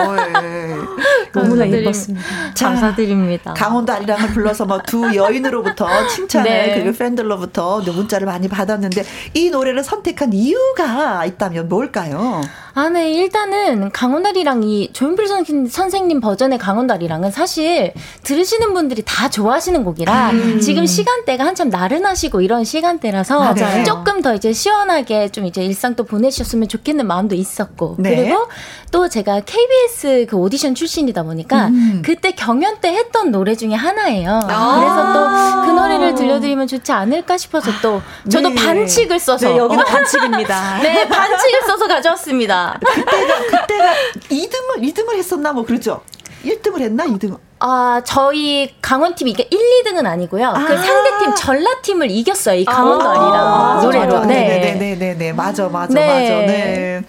너무나 예뻤습니다. 자, 감사드립니다. 강원도 아리랑을 불러서 뭐 두 여인으로부터 칭찬을 네. 그리고 팬들로부터 문자를 많이 받았는데 이 노래를 선택한 이유가 있다면 뭘까요? 아, 네. 일단은 강원다리랑 이 조윤필 선생님 버전의 강원다리랑은 사실 들으시는 분들이 다 좋아하시는 곡이라 음. 지금 시간대가 한참 나른하시고 이런 시간대라서 맞아요. 조금 더 이제 시원하게 좀 이제 일상 또 보내셨으면 좋겠는 마음도 있었고 네. 그리고 또 제가 KBS 그 오디션 출신이다 보니까 음. 그때 경연 때 했던 노래 중에 하나예요. 아. 그래서 또 그 노래를 들려드리면 좋지 않을까 싶어서 또 저도 네. 반칙을 써서 네, 여기도 반칙입니다. 네, 반칙을 써서 가져왔습니다. 그때가 그때가 2등을 2등을 했었나 뭐 그렇죠. 1등을 했나 2등? 아, 저희 강원팀이 이게 1, 2등은 아니고요. 그 아~ 그 상대팀 전라팀을 이겼어요. 이 강원도 아리랑 아~ 노래로. 네. 네, 네, 네, 네. 맞아, 맞아, 네. 맞아. 네.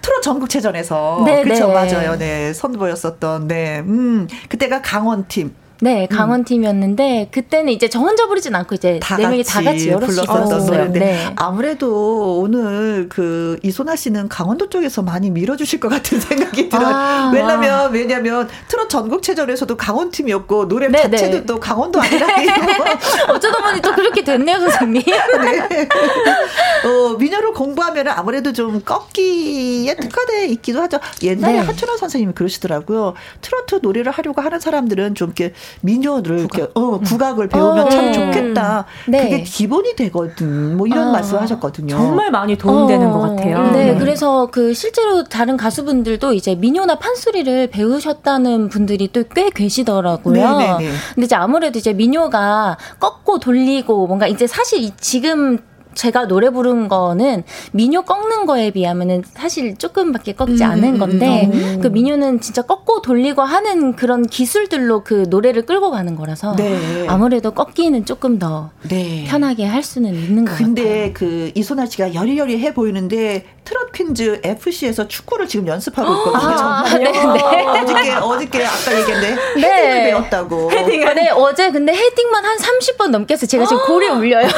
트롯 전국체전에서 네, 그렇죠, 네. 맞아요. 네. 선보였었던 네. 음, 그때가 강원팀. 네, 음. 강원 팀이었는데 그때는 이제 저 혼자 부르진 않고 이제 네 명이 다 같이 불렀었던 네. 아무래도 오늘 그 이소나 씨는 강원도 쪽에서 많이 밀어주실 것 같은 생각이 들어요. 아, 왜냐면 왜냐면 트롯 전국체전에서도 강원 팀이었고 노래 네, 자체도 네. 또 강원도 아니라요. 어쩌다 보니 또 그렇게 됐네요, 선생님. 네. 어, 민요를 공부하면 아무래도 좀 꺾기에 특화돼 있기도 하죠. 옛날에 네. 하춘원 선생님이 그러시더라고요. 트로트 노래를 하려고 하는 사람들은 좀 이렇게 민요를 국악. 이렇게 어, 국악을 배우면 어, 참 네. 좋겠다. 네. 그게 기본이 되거든. 뭐 이런 아, 말씀하셨거든요. 정말 많이 도움되는 어, 것 같아요. 네, 네, 그래서 그 실제로 다른 가수분들도 이제 민요나 판소리를 배우셨다는 분들이 또 꽤 계시더라고요. 네네네. 네, 네. 근데 이제 아무래도 이제 민요가 꺾고 돌리고 뭔가 이제 사실 지금 제가 노래 부른 거는 민요 꺾는 거에 비하면은 사실 조금밖에 꺾지 음, 않은 음, 건데 음, 그 민요는 진짜 꺾고 돌리고 하는 그런 기술들로 그 노래를 끌고 가는 거라서 네. 아무래도 꺾기는 조금 더 네. 편하게 할 수는 있는 것 근데 같아요. 근데 그 이소나 씨가 여리여리해 보이는데 트롯 퀸즈 FC에서 축구를 지금 연습하고 있거든요. 아, 네, 네. 어저께 어저께 아까 얘기했는데 네. 헤딩을 배웠다고. 헤딩. 네, 어제 근데 헤딩만 한 30번 넘겠어요. 제가 지금 골이 울려요.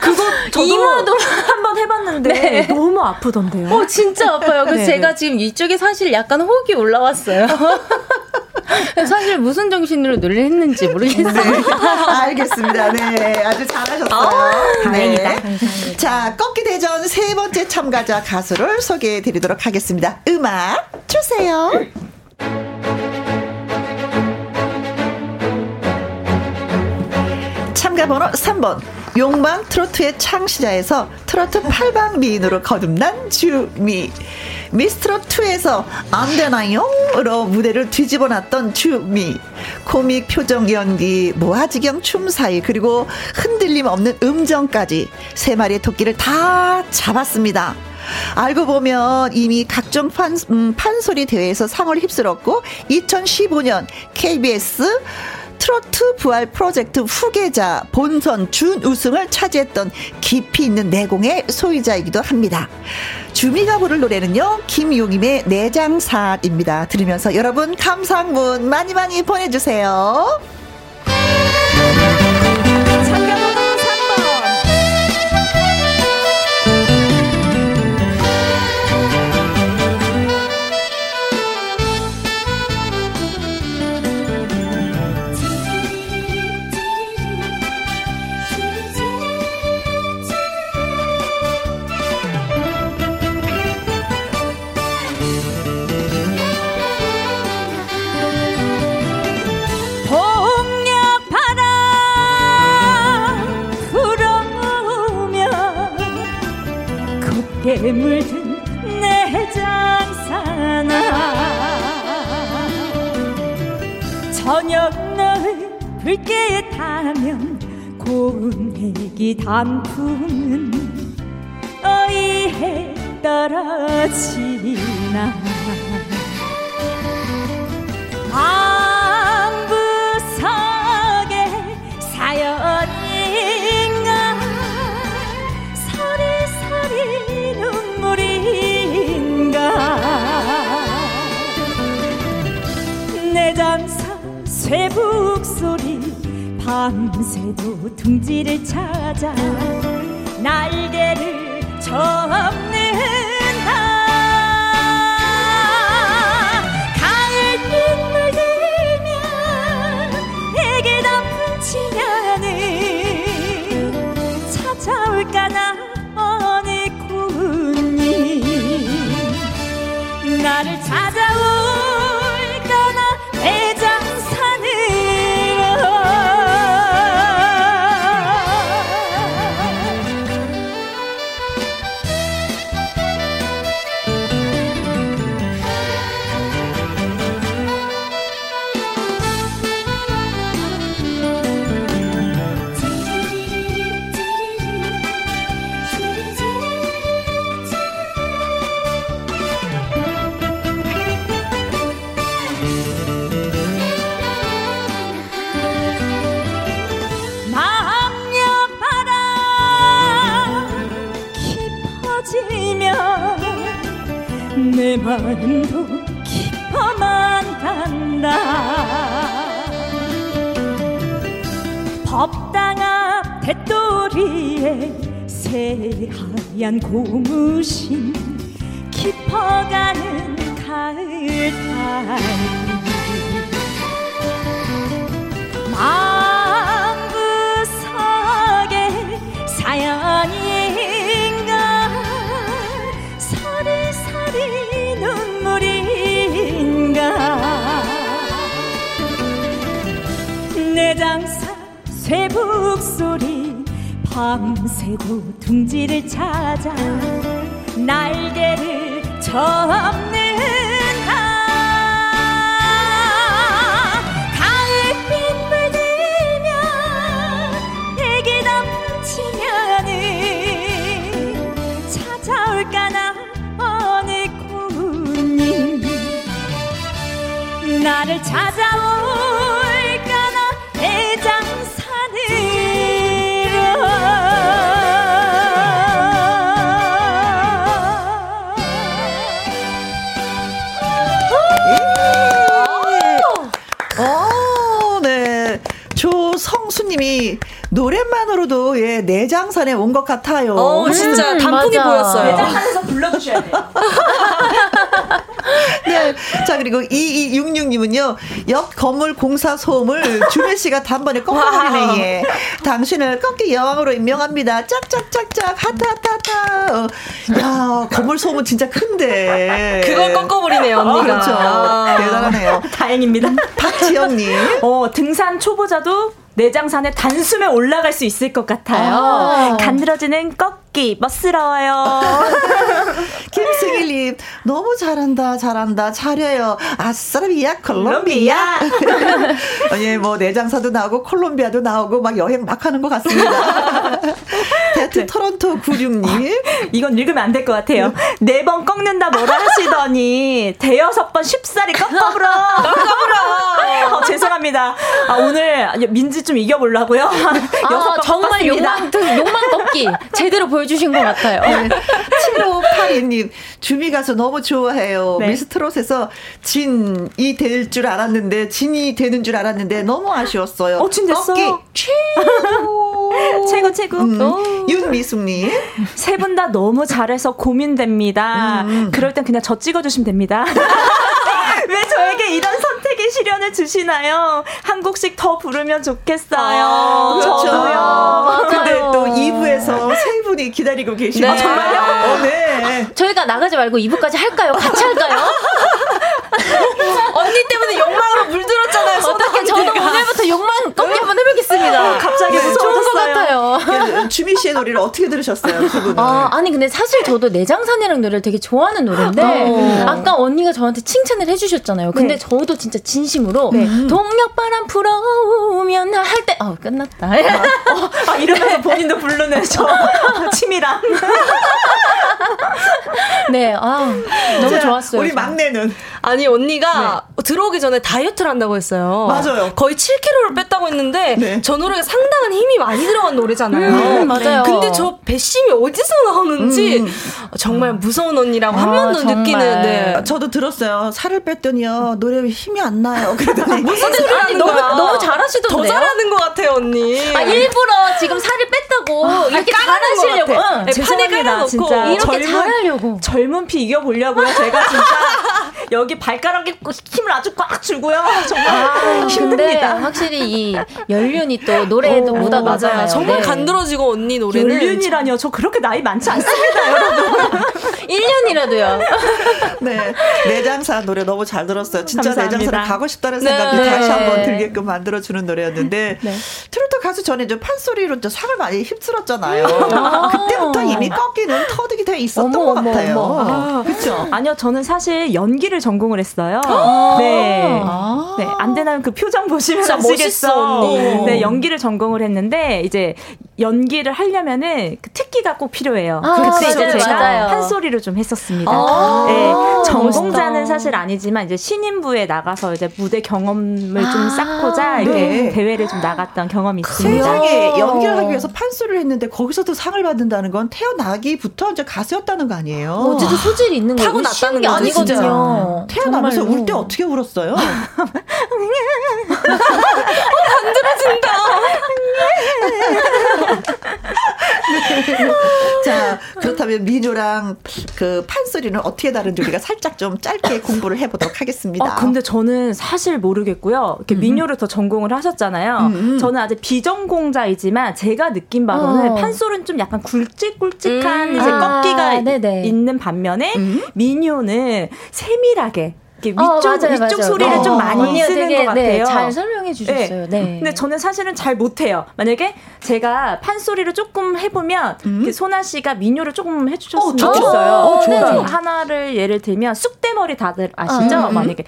그거 이마도 한번 해봤는데 네. 너무 아프던데요. 어 진짜 아파요. 그래서 네. 제가 지금 이쪽에 사실 약간 혹이 올라왔어요. 사실 무슨 정신으로 노래를 했는지 모르겠어요. 네. 알겠습니다. 네, 아주 잘하셨어요. 아, 다행이다. 네. 자, 꺾기 대전 세 번째 참가자 가수를 소개해드리도록 하겠습니다. 음악 주세요. 참가 번호 3번. 용방 트로트의 창시자에서 트로트 8방 미인으로 거듭난 주미. 미스트롯2에서 안 되나요?로 무대를 뒤집어 놨던 주미. 코믹 표정 연기, 모아지경 춤 사이, 그리고 흔들림 없는 음정까지 세 마리의 토끼를 다 잡았습니다. 알고 보면 이미 각종 판, 음, 판소리 대회에서 상을 휩쓸었고 2015년 KBS 트로트 부활 프로젝트 후계자 본선 준우승을 차지했던 깊이 있는 내공의 소유자이기도 합니다. 주미가 부를 노래는요, 김용임의 내장산입니다. 들으면서 여러분 감상문 많이 많이 보내주세요. 물든 내 장사나. 저녁 너의 불깨에 타면 고운 헬기 단풍은 어이해 떨어지나. 방 밤새도 둥지를 찾아 날개를 접는 새하얀 고무신 깊어가는 가을 달빛 마음 구석에 사연이 내 장사 쇠북 소리 밤새도 둥지를 찾아 날개를 접는다. 가을빛 물들면 애기담 치면은 찾아올까나 어느 고님 나를 찾아 노래만으로도 예, 내장산에 온 것 같아요. 어, 진짜 음, 단풍이 맞아. 보였어요. 내장산에서 불러주셔야 돼요. 네. 자, 그리고 2266님은요, 옆 건물 공사 소음을 주배 씨가 단번에 꺾어버리네, 예. 당신을 꺾기 여왕으로 임명합니다. 짝짝짝짝, 하트, 하트, 하트. 야, 건물 소음은 진짜 큰데. 그걸 꺾어버리네요, 언니가. 어, 그렇죠. 대단하네요. 다행입니다. 박지영님. 어, 등산 초보자도 내장산에 단숨에 올라갈 수 있을 것 같아요. 아. 간드러지는 꺾기 멋스러워요. 김승일님 너무 잘한다 잘한다 잘해요. 아싸라비아 콜롬비아. 예, 뭐 내장사도 나오고 콜롬비아도 나오고 막 여행 막 하는 것 같습니다. 대트 네. 토론토 96님 이건 읽으면 안 될 것 같아요. 네 번 꺾는다 뭐라 하시더니 대여섯 번 쉽사리 꺾어불어. 꺾어불어. 어, 죄송합니다. 아, 오늘 민지 좀 이겨보려고요. 아, 정말 욕망, 욕망 꺾기 제대로 보여 주신 것 같아요. 네. 7582님, 주미 가서 너무 좋아해요. 네. 미스트롯에서 진이 될 줄 알았는데, 진이 되는 줄 알았는데, 너무 아쉬웠어요. 어, 진 됐어. 꺾기 최고. 최고, 최고. 음. 윤미숙님. 세 분 다 너무 잘해서 고민됩니다. 음. 그럴 땐 그냥 저 찍어주시면 됩니다. 왜 저에게 이런 선 택의 시련을 주시나요? 한 곡씩 더 부르면 좋겠어요. 아, 그렇죠. 저도요. 근데 또 2부에서 세 분이 기다리고 계시네요. 네. 아, 정말요? 어, 네. 저희가 나가지 말고 2부까지 할까요? 같이 할까요? 언니 때문에 욕망으로 물들었잖아요. 어떻게 저도 오늘부터 욕망 꺾기 한번 해보겠습니다. 어, 갑자기 네, 좋은 것 같아요. 그 주미 씨의 노래를 어떻게 들으셨어요? 두 아, 아니 근데 사실 저도 내장산이랑 노래를 되게 좋아하는 노래인데 어. 아까 언니가 저한테 칭찬을 해주셨잖아요. 근데 네. 저도 진짜 진심으로 네. 동력바람 불어오면 할 때, 어 끝났다. 어, 아, 이러면서 본인도 부르는 저 침이랑. 네, 아, 너무 자, 좋았어요. 우리 막내는 아니 언니가 네. 들어오기 전에 다이어트를 한다고 했어요. 맞아요. 거의 7kg를 뺐다고 했는데 네. 저 노래가 상당한 힘이 많이 들어간 노래잖아요. 음, 맞아요. 근데 저 배심이 어디서 나오는지 음. 정말 무서운 언니라고 아, 하면 더 느끼는. 네. 저도 들었어요. 살을 뺐더니요 노래 힘이 안 나요. 그러더니 무슨 소리 하는 너무 너무 잘하시던데요. 더 잘하는 것 같아요 언니. 아 일부러 지금 살을 뺐다고 아, 이렇게 잘하시려고. 응, 네, 죄송합니다. 진짜 이렇게 젊은, 잘하려고. 젊은 피 이겨보려고요. 제가 진짜 여기 발가락에 힘을 아주 꽉 주고요. 정말 아, 힘듭니다. 확실히 이 연륜이 또 노래에도 오, 묻어나잖아요. 정말 네. 간드러지고 언니 노래는 연륜이라뇨. 저 그렇게 나이 많지 않습니다, 여러분. 1년이라도요. 네. 내장사 노래 너무 잘 들었어요. 진짜 감사합니다. 내장사를 가고 싶다는 생각이 네. 다시 한번 들게끔 만들어 주는 노래였는데 네. 트로트 가수 전에 좀 판소리로 좀 상을 많이 휩쓸었잖아요. 아~ 그때부터 이미 꺾이는 터득이 돼 있었던 어머, 것 같아요. 아, 그렇죠. 아니요, 저는 사실 연기를 전공을 했어요. 아~ 네. 아~ 네. 안 되나요? 그 표정 보시면 아시겠어. 네, 연기를 전공을 했는데 이제 연기를 하려면은 그 특기가 꼭 필요해요. 아, 그때 이제 제가 맞아요. 한 소리를 좀 했었습니다. 아~ 네, 전공자는 멋있다. 사실 아니지만 이제 신인부에 나가서 이제 무대 경험을 좀 아. 쌓고자 이렇게 네. 대회를 좀 나갔던 경험이 있습니다. 세상에 연기를 하기 위해서 판소리를 했는데 거기서도 상을 받는다는 건 태어나기부터 이제 가수였다는 거 아니에요? 어쨌든 소질이 있는 거고 타고났다는 게 아니거든요. 태어나면서 울 때 어떻게 울었어요? 어, 간드러진다. 자, 그렇다면 민요랑 그 판소리는 어떻게 다른지 우리가 살짝 좀 짧게 공부를 해보도록 하겠습니다. 아, 근데 저는 사실 모르겠고요. 이렇게 음. 민요를 더 전공을 하셨잖아요. 음. 음. 저는 아직 비전공자이지만 제가 느낀 바로는 어. 판소리는 좀 약간 굵직굵직한 음. 이제 꺾기가 아, 있는 반면에 음. 민요는 세밀 하게 이렇게 어, 위쪽, 어, 맞아요, 위쪽 맞아요. 소리를 어, 좀 많이 쓰는 것 네, 같아요. 네, 잘 설명해 주셨어요. 네. 네. 근데 저는 사실은 잘 못해요. 만약에 제가 판소리를 조금 해보면 음? 소나 씨가 민요를 조금 해주셨으면 어, 좋겠어요. 어, 네. 하나를 예를 들면 쑥대머리 다들 아시죠? 음. 만약에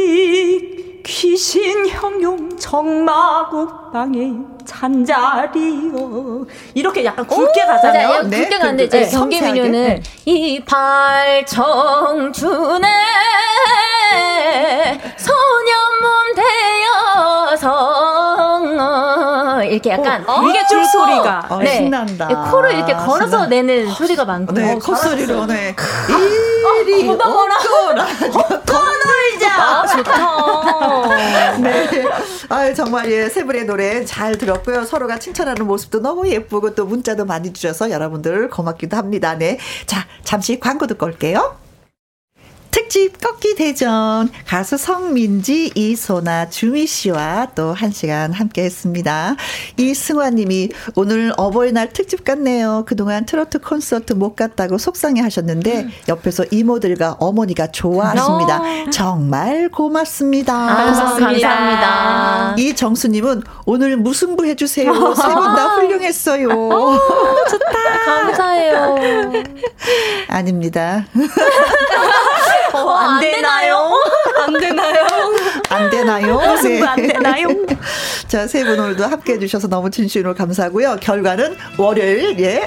쑥대머리 귀신 형용 정마국 방에 잔자리요 이렇게 약간 굵게 가잖아요. 네, 굵게 가는데 이제 네, 경계 민요는 네. 이발 청춘에 소년몸 되어서 이렇게 약간 어? 이게 쭉 소리가 어, 네. 신난다. 코를 이렇게 걸어서. 내는 소리가 많고 네, 콧소리로 네. 오거라 헛걸자 아, 좋다. 네. 아 정말 예, 세 분의 노래 잘 들었고요. 서로가 칭찬하는 모습도 너무 예쁘고 또 문자도 많이 주셔서 여러분들 고맙기도 합니다. 네. 자, 잠시 광고 듣고 올게요. 특집 꺾기 대전 가수 성민지, 이소나, 주미 씨와 또 한 시간 함께 했습니다. 이승화 님이 오늘 어버이날 특집 같네요. 그동안 트로트 콘서트 못 갔다고 속상해 하셨는데 옆에서 이모들과 어머니가 좋아하십니다. 어. 정말 고맙습니다. 아, 감사합니다. 이정수 님은 오늘 무승부 해 주세요. 세 분 다 훌륭했어요. 오, 어, 좋다. 감사해요. 아닙니다. 어, 안, 안 되나요? 안 되나요? 안 되나요? 네. 안 되나요? 자, 세 분 오늘도 함께 해주셔서 너무 진심으로 감사하고요. 결과는 월요일, 예,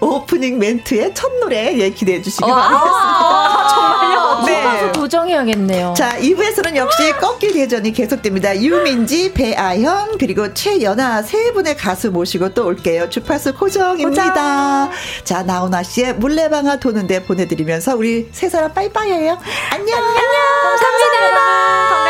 오프닝 멘트의 첫 노래, 예, 기대해 주시기 바라겠습니다. 아, 정말요? 네. 가서 도정해야겠네요. 자, 2부에서는 역시 꺾길 대전이 계속됩니다. 유민지, 배아현, 그리고 최연아 세 분의 가수 모시고 또 올게요. 주파수 고정입니다. 고정. 자, 나훈아 씨의 물레방아 도는데 보내드리면서 우리 세 사람 빠이빠이예요. 안녕. 안녕. 감사합니다.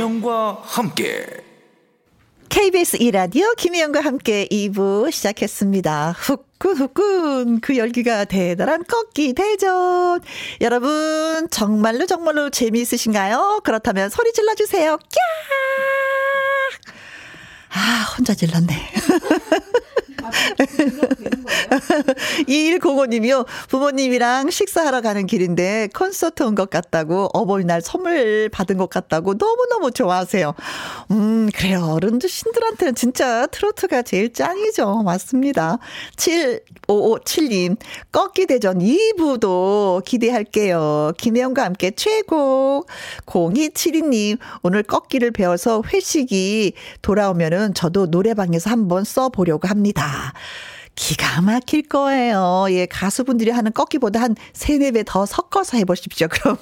김혜영과 함께 KBS 이라디오 김혜영과 함께 2부 시작했습니다. 훅 후끈후끈 그 열기가 대단한 꺾기 대전. 여러분, 정말로 정말로 재미있으신가요? 그렇다면 소리 질러주세요. 꺄! 아, 혼자 질렀네. 2105님이요. 부모님이랑 식사하러 가는 길인데 콘서트 온 것 같다고 어버이날 선물 받은 것 같다고 너무너무 좋아하세요. 음, 그래요. 어른들신들한테는 진짜 트로트가 제일 짱이죠. 맞습니다. 7557님, 꺾기 대전 2부도 기대할게요. 김혜영과 함께 최고. 0272님, 오늘 꺾기를 배워서 회식이 돌아오면은 저도 노래방에서 한번 써보려고 합니다. 기가 막힐 거예요. 예, 가수분들이 하는 꺾기보다 한 세네 배 더 섞어서 해보십시오. 그럼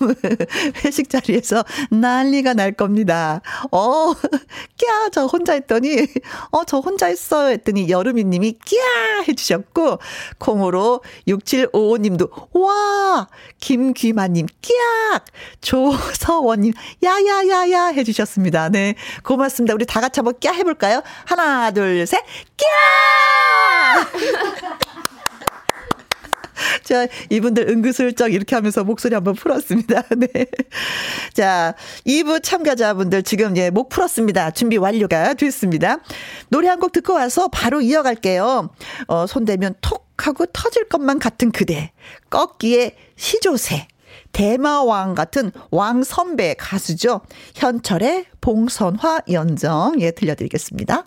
회식 자리에서 난리가 날 겁니다. 어, 꺄! 저 혼자 했더니, 어, 저 혼자 했어요. 했더니 여름이 님이 꺄! 해주셨고, 콩으로 6755 님도, 와! 김귀마님, 꺄! 조서원 님, 야야야야 해주셨습니다. 네. 고맙습니다. 우리 다 같이 한번 꺄 해볼까요? 하나, 둘, 셋, 꺄! 자, 이분들 은근슬쩍 이렇게 하면서 목소리 한번 풀었습니다. 네. 자, 2부 참가자분들 지금 예, 목 풀었습니다. 준비 완료가 됐습니다. 노래 한 곡 듣고 와서 바로 이어갈게요. 어, 손대면 톡 하고 터질 것만 같은 그대. 꺾기의 시조새. 대마왕 같은 왕 선배 가수죠. 현철의 봉선화 연정. 예, 들려드리겠습니다.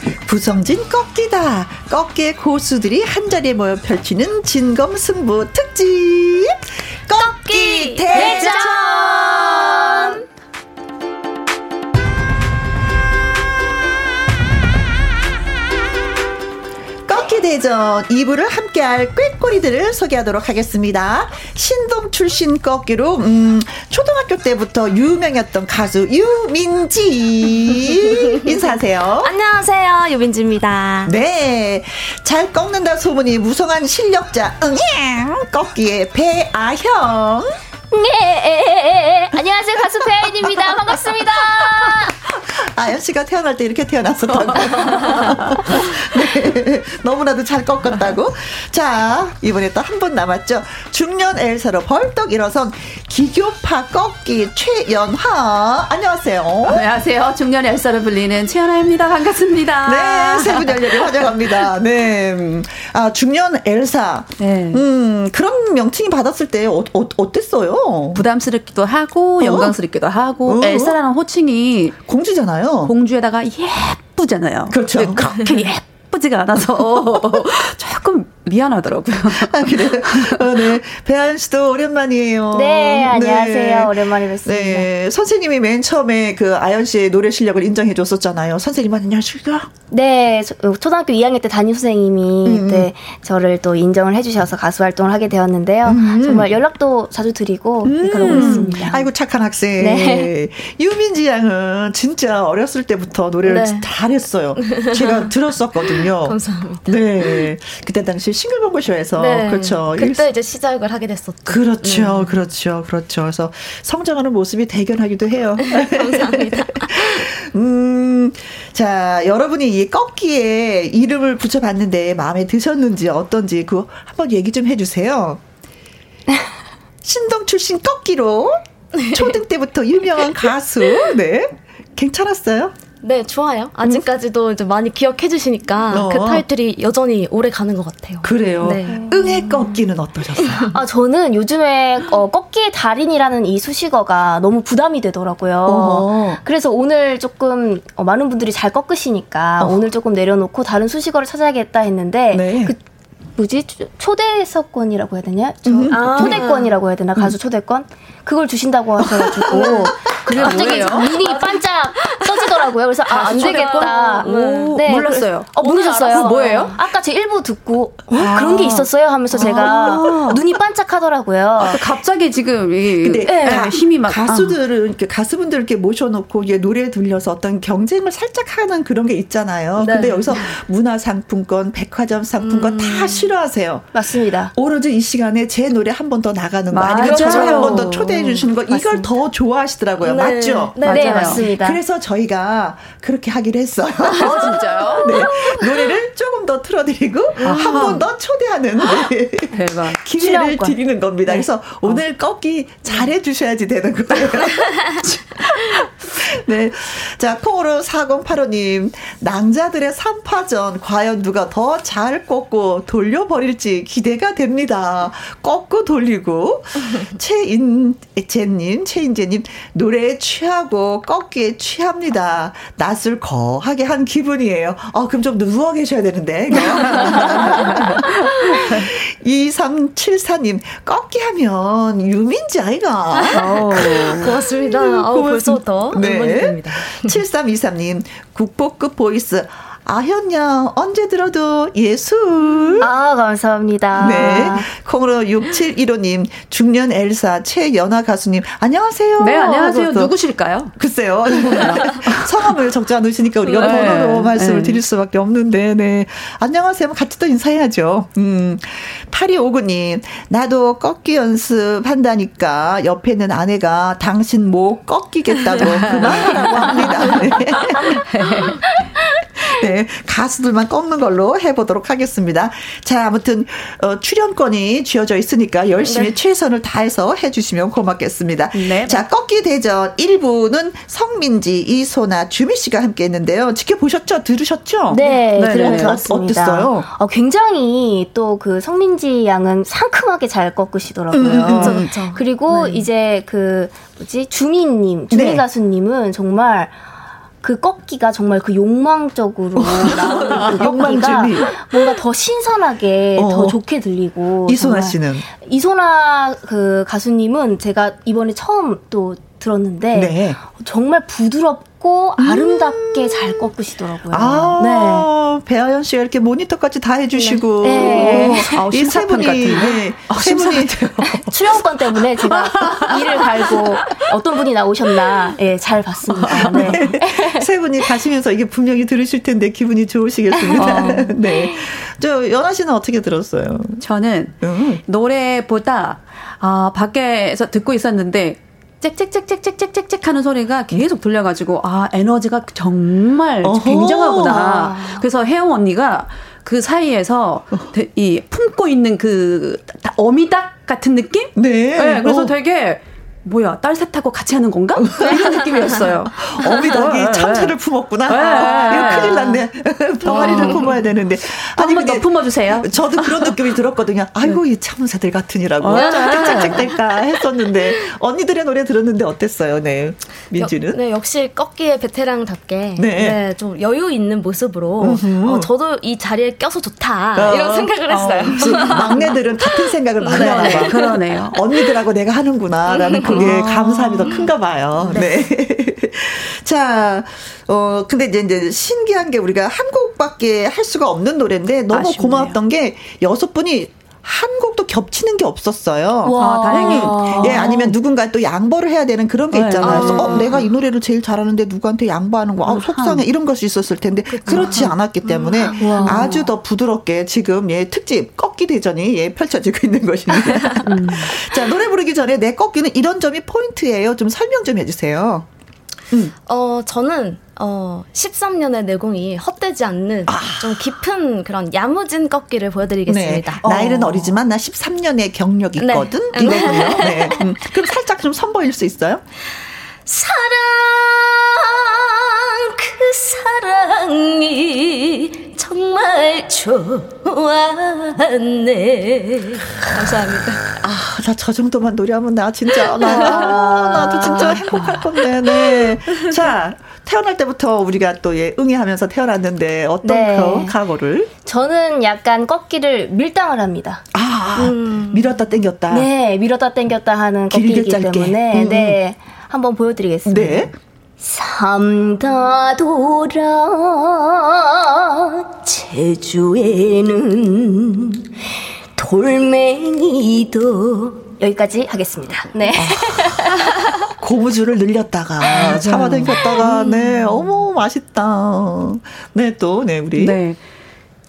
구성진 꺾기다. 꺾기의 고수들이 한자리에 모여 펼치는 진검 승부 특집. 꺾기 대전! 대전 2부를 함께할 꾀꼬리들을 소개하도록 하겠습니다. 신동 출신 꺾기로 음, 초등학교 때부터 유명했던 가수 유민지 인사하세요. 안녕하세요 유민지입니다. 네, 잘 꺾는다 소문이 무성한 실력자 응애 꺾기의 배아형. 네, 안녕하세요 가수 배아인입니다. 반갑습니다. 아연 씨가 태어날 때 이렇게 태어났었다고. 네, 너무나도 잘 꺾었다고. 자, 이번에 또한번 남았죠. 중년 엘사로 벌떡 일어선 기교파 꺾기 최연화. 안녕하세요. 안녕하세요. 중년 엘사로 불리는 최연화입니다. 반갑습니다. 네, 세분 열렬히 환영합니다. 네. 아, 중년 엘사. 네. 음, 그런 명칭이 받았을 때 어, 어, 어땠어요? 부담스럽기도 하고, 어? 영광스럽기도 하고, 어? 엘사라는 호칭이 공주잖아 요. 공주에다가 예쁘잖아요. 그렇죠. 그렇게 예쁘지가 않아서 조금 미안하더라고요. 아, 그래요? 어, 네. 배아연 씨도 오랜만이에요. 네, 안녕하세요. 네. 오랜만에 뵙습니다. 네. 선생님이 맨 처음에 그 아연 씨의 노래 실력을 인정해 줬었잖아요. 선생님 안녕하십니까? 네, 초등학교 2학년 때 담임 선생님이 음. 네, 저를 또 인정을 해 주셔서 가수 활동을 하게 되었는데요. 음. 정말 연락도 자주 드리고 음. 그러고 있습니다. 아이고 착한 학생. 네. 유민지 양은 진짜 어렸을 때부터 노래를 네. 잘했어요. 제가 들었었거든요. 감사합니다. 네. 그때 당시 싱글벙글쇼에서 네. 그렇죠. 그때 이제 시작을 하게 됐었죠. 그렇죠, 네. 그렇죠, 그렇죠. 그래서 성장하는 모습이 대견하기도 해요. 감사합니다. 음, 자 여러분이 이 꺾기에 이름을 붙여봤는데 마음에 드셨는지 어떤지 그 한번 얘기 좀 해주세요. 신동 출신 꺾기로 초등 때부터 유명한 가수. 네. 괜찮았어요? 네, 좋아요. 아직까지도 이제 많이 기억해 주시니까 어. 그 타이틀이 여전히 오래 가는 것 같아요. 그래요. 네. 응애 꺾기는 어떠셨어요? 아, 저는 요즘에 어, 꺾기의 달인이라는 이 수식어가 너무 부담이 되더라고요. 어. 그래서 오늘 조금 어, 많은 분들이 잘 꺾으시니까 어. 오늘 조금 내려놓고 다른 수식어를 찾아야겠다 했는데 네. 그 뭐지 초대석권이라고 해야 되냐? 초, 음. 아, 초대권이라고 해야 되나? 가수 음. 초대권? 그걸 주신다고 하셔가지고 그게 갑자기 뭐예요? 눈이 반짝 떠지더라고요. 그래서 아, 안 되겠다. 오, 네, 몰랐어요. 어, 모르셨어요? 뭐예요? 아까 제 일부 듣고 어, 아. 그런 게 있었어요 하면서 제가 아. 눈이 반짝하더라고요. 아, 갑자기 지금 이, 근데 네. 네. 힘이 막 가수들은 이렇게 가수분들 이렇게 모셔놓고 이게 노래 들려서 어떤 경쟁을 살짝 하는 그런 게 있잖아요. 네. 근데 여기서 문화 상품권, 백화점 상품권 음. 다 싫어하세요. 맞습니다. 오로지 이 시간에 제 노래 한 번 더 나가는 거 아니면 저를 한번 더 초대해 주시는 거 이걸 맞습니다. 더 좋아하시더라고요. 네. 맞죠? 네, 네, 맞습니다. 그래서 저희가 그렇게 하기로 했어요. 어, 진짜요? 네. 노래를 조금 더 틀어드리고 한 번 더 초대하는 네. 대박. 기회를 드리는 겁니다. 네. 그래서 어. 오늘 꺾기 잘해 주셔야지 되는 거예요. 네. 자, 콩으로 4085님. 낭자들의 3파전. 과연 누가 더 잘 꺾고 돌려버릴지 기대가 됩니다. 꺾고 돌리고. 최인재님, 최인재님. 노래에 취하고 꺾기에 취합니다. 낮술 거하게 한 기분이에요. 어, 그럼 좀 누워 계셔야 되는데. 2374님, 꺾기 하면 유민지 아이가. 고맙습니다. 어, 벌써부터 네. 응원이 됩니다. 7323님, 국보급 보이스. 아현양 언제 들어도 예술. 아 감사합니다. 네. 콩으로 6715님 중년 엘사 최연아 가수님 안녕하세요. 네 안녕하세요. 누구실까요? 글쎄요. 성함을 적지 않으시니까 우리가 네. 번호로 말씀을 네. 드릴 수밖에 없는데 네. 안녕하세요. 같이 또 인사해야죠. 음. 8259님 나도 꺾기 연습한다니까 옆에 있는 아내가 당신 목 꺾이겠다고 그만하라고 합니다. 네. 네, 가수들만 꺾는 걸로 해보도록 하겠습니다. 자, 아무튼 어, 출연권이 쥐어져 있으니까 열심히 네. 최선을 다해서 해주시면 고맙겠습니다. 네. 자, 꺾기 대전 1부는 성민지, 이소나, 주미 씨가 함께했는데요. 지켜보셨죠? 들으셨죠? 네, 네. 들어봤습니다. 어, 어땠어요? 어, 굉장히 또 그 성민지 양은 상큼하게 잘 꺾으시더라고요. 음, 음, 음. 그리고 네. 이제 그 뭐지 주미님, 주미 네. 가수님은 정말 그 꺾기가 정말 그 욕망적으로 나오는 그 꺾기가 뭔가 더 신선하게 어. 더 좋게 들리고 이소나 씨는 이소나 그 가수님은 제가 이번에 처음 또 들었는데 네. 정말 부드럽고 음. 아름답게 잘 꺾으시더라고요. 아, 네. 배아연 씨가 이렇게 모니터까지 다 해주시고 네. 네. 이세 분이 네. 아, 세 분이 출연권 때문에 제가 이를 갈고 어떤 분이 나오셨나 예, 잘 봤습니다. 네. 네. 세 분이 가시면서 이게 분명히 들으실 텐데 기분이 좋으시겠습니다. 어. 네. 저 연아 씨는 어떻게 들었어요? 저는 음. 노래보다 아, 밖에서 듣고 있었는데 짹짹짹짹짹짹짹 하는 소리가 계속 들려가지고 아 에너지가 정말 어허. 굉장하구나. 그래서 혜영 언니가 그 사이에서 이 품고 있는 그 어미닭 같은 느낌? 네. 네 그래서 어. 되게 뭐야 딸 셋하고 같이 하는 건가? 이런 느낌이었어요. 어미닭이 참새를 품었구나. 네. 이거 큰일 났네. 병아리를 어. 품어야 되는데. 아니 한번 더 품어주세요. 저도 그런 느낌이 들었거든요. 아이고 이 참새들 같으니라고 짝짝짝 될까 했었는데 언니들의 노래 들었는데 어땠어요? 네, 민주는? 여, 네, 역시 꺾기의 베테랑답게 네. 네, 좀 여유 있는 모습으로 어, 저도 이 자리에 껴서 좋다 어. 이런 생각을 했어요. 어, 막내들은 같은 생각을 많이 하나 봐. 그러네요. 언니들하고 내가 하는구나라는 그게 어. 감사함이 더 큰가 봐요. 네. 네. 자, 어, 근데 이제, 이제 신기한 게 우리가 한 곡밖에 할 수가 없는 노래인데 너무 아쉽네요. 고마웠던 게 여섯 분이 한 곡도 겹치는 게 없었어요. 와, 아, 다행히. 예, 아니면 누군가 또 양보를 해야 되는 그런 게 네. 있잖아요. 그래서 어, 내가 이 노래를 제일 잘하는데 누구한테 양보하는 거, 아, 속상해. 이런 것이 있었을 텐데, 그렇지 않았기 때문에 와. 아주 더 부드럽게 지금 예, 특집 꺾기 대전이 예, 펼쳐지고 있는 것입니다. 음. 자, 노래 부르기 전에 내 꺾기는 이런 점이 포인트예요. 좀 설명 좀 해주세요. 음. 어, 저는 어, 13년의 내공이 헛되지 않는 아. 좀 깊은 그런 야무진 꺾기를 보여드리겠습니다. 네. 어. 나이는 어리지만 나 13년의 경력이 네. 있거든. 네. 이거군요. 네. 음. 그럼 살짝 좀 선보일 수 있어요? 사랑 그 사랑이 정말 좋았네. 감사합니다. 아, 나 저 정도만 노래하면 나 진짜 나 나도 진짜 행복할 건데. 네. 자, 태어날 때부터 우리가 또 예, 응애하면서 태어났는데 어떤 네. 그 각오를? 저는 약간 꺾기를 밀당을 합니다. 아, 음. 밀었다 땡겼다. 네, 밀었다 땡겼다 하는 꺾기이기 때문에 음. 네 한번 보여드리겠습니다. 네. 삼다 돌아 제주에는 돌멩이도 여기까지 하겠습니다. 네. 아, 고무줄을 늘렸다가 잡아당겼다가 음. 네 어머 맛있다. 네또네 우리 네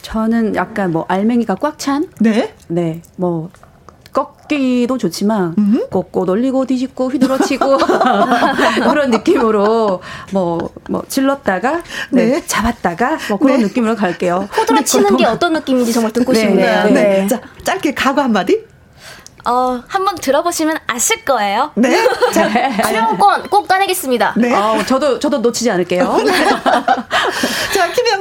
저는 약간 뭐 알맹이가 꽉 찬 네. 네. 뭐 꺾기도 좋지만 음? 꺾고 놀리고 뒤집고 휘두러치고 그런 느낌으로 뭐뭐 뭐 질렀다가 네. 네. 잡았다가 뭐 그런 네. 느낌으로 갈게요. 후드러치는 게 어떤 느낌인지 정말 듣고 네. 싶네요. 네. 네. 자 짧게 각오 한마디. 어, 한번 들어보시면 아실 거예요. 네. 자, 출연권 꼭 따내겠습니다. 네. 어, 저도, 저도 놓치지 않을게요.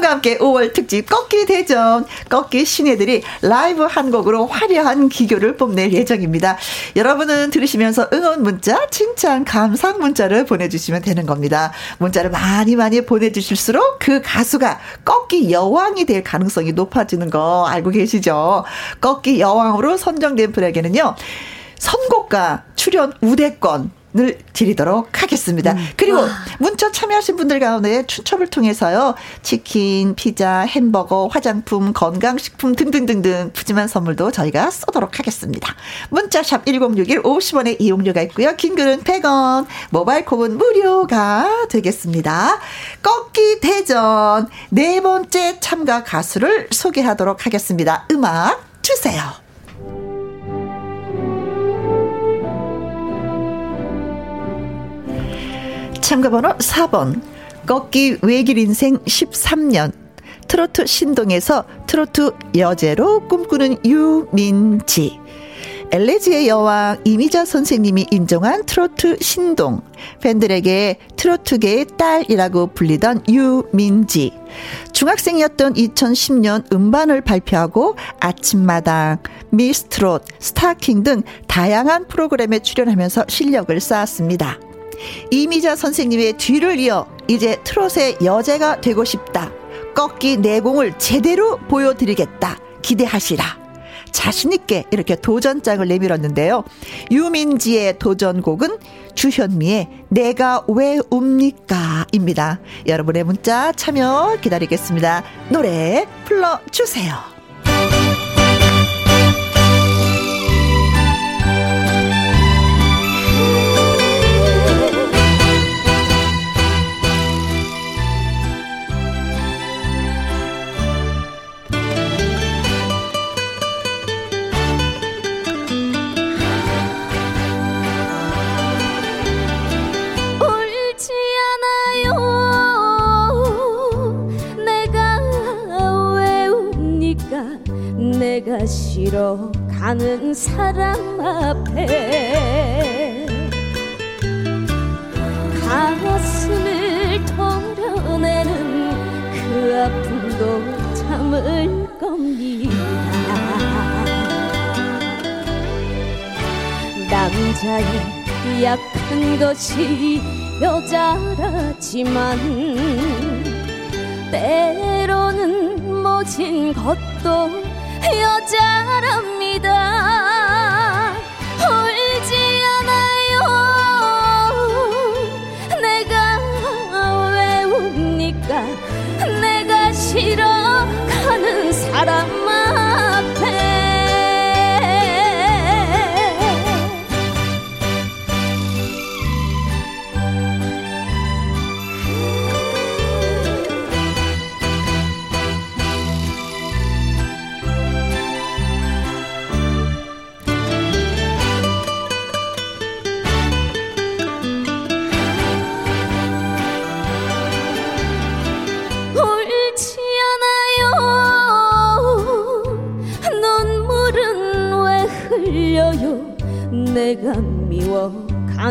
자, 김현과 함께 5월 특집 꺾기 대전, 꺾기 신예들이 라이브 한 곡으로 화려한 기교를 뽐낼 예정입니다. 여러분은 들으시면서 응원 문자, 칭찬, 감상 문자를 보내주시면 되는 겁니다. 문자를 많이 많이 보내주실수록 그 가수가 꺾기 여왕이 될 가능성이 높아지는 거 알고 계시죠? 꺾기 여왕으로 선정된 분에게는요, 선곡가 출연 우대권 을 드리도록 하겠습니다. 음. 그리고 와. 문자 참여하신 분들 가운데 추첨을 통해서요. 치킨, 피자, 햄버거, 화장품, 건강식품 등등등등 푸짐한 선물도 저희가 쏘도록 하겠습니다. 문자샵 1061 50원의 이용료가 있고요. 긴 글은 100원, 모바일 콩은 무료가 되겠습니다. 꺾기 대전 네 번째 참가 가수를 소개하도록 하겠습니다. 음악 주세요. 참가번호 4번. 꺾기 외길 인생 13년. 트로트 신동에서 트로트 여제로 꿈꾸는 유민지. 엘레지의 여왕 이미자 선생님이 인정한 트로트 신동. 팬들에게 트로트계의 딸이라고 불리던 유민지. 중학생이었던 2010년 음반을 발표하고 아침마당, 미스트롯, 스타킹 등 다양한 프로그램에 출연하면서 실력을 쌓았습니다. 이미자 선생님의 뒤를 이어 이제 트롯의 여제가 되고 싶다. 꺾기 내공을 제대로 보여드리겠다. 기대하시라. 자신있게 이렇게 도전장을 내밀었는데요. 유민지의 도전곡은 주현미의 내가 왜 웁니까? 입니다. 여러분의 문자 참여 기다리겠습니다. 노래 불러주세요. 내가 싫어 가는 사람 앞에 가슴을 털어내는 그 아픔도 참을 겁니다. 남자의 약한 것이 여자라지만 때로는 멋진 것도 여자랍니다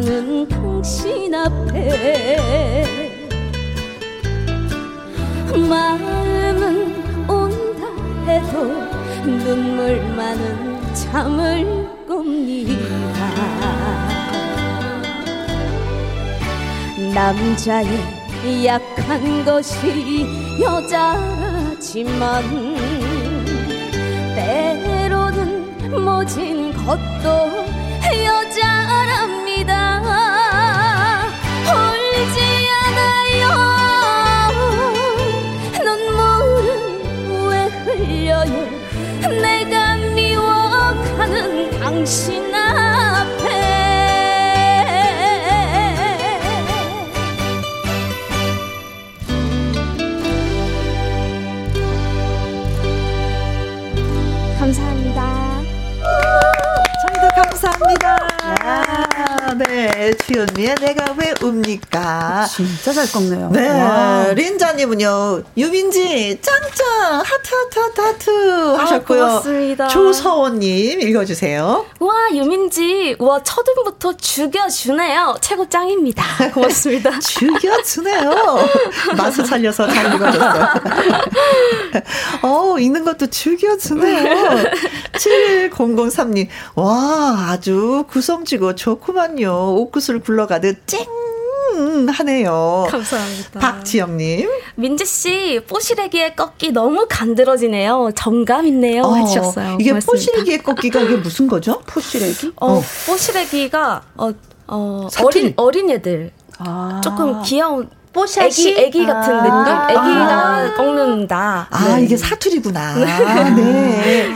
미워가는 당신 앞에 마음은 온다 해도 눈물만은 참을 겁니다. 남자의 약한 것이 여자지만 때로는 모진 것도 내가 미워가는 당신 현미의 내가 왜 웁니까? 진짜 잘 꺾네요. 네. 와. 린자님은요, 유민지, 짱짱, 하트, 하트, 하트, 하트 아, 하셨고요. 고맙습니다. 조서원님, 읽어주세요. 와, 유민지, 와, 첫음부터 죽여주네요. 최고 짱입니다. 고맙습니다. 죽여주네요. 맛을 살려서 잘 읽어줬어요. 어, 읽는 것도 죽여주네요. 7003님, 와, 아주 구성지고 좋구만요. 옥구슬 굴러가듯 쨍! 하네요. 감사합니다. 박지영님. 민지씨, 뽀시래기의 꺾기 너무 간드러지네요. 정감 있네요. 어, 해주셨어요. 이게 고맙습니다. 뽀시래기의 꺾기가 이게 무슨 거죠? 포시래기? 어, 어. 뽀시래기가, 어, 어, 어린, 어린애들. 아. 조금 귀여운 뽀샤시? 애기, 애기 같은 아~ 느낌? 애기가 아~ 꺾는다. 아, 네. 이게 사투리구나. 네.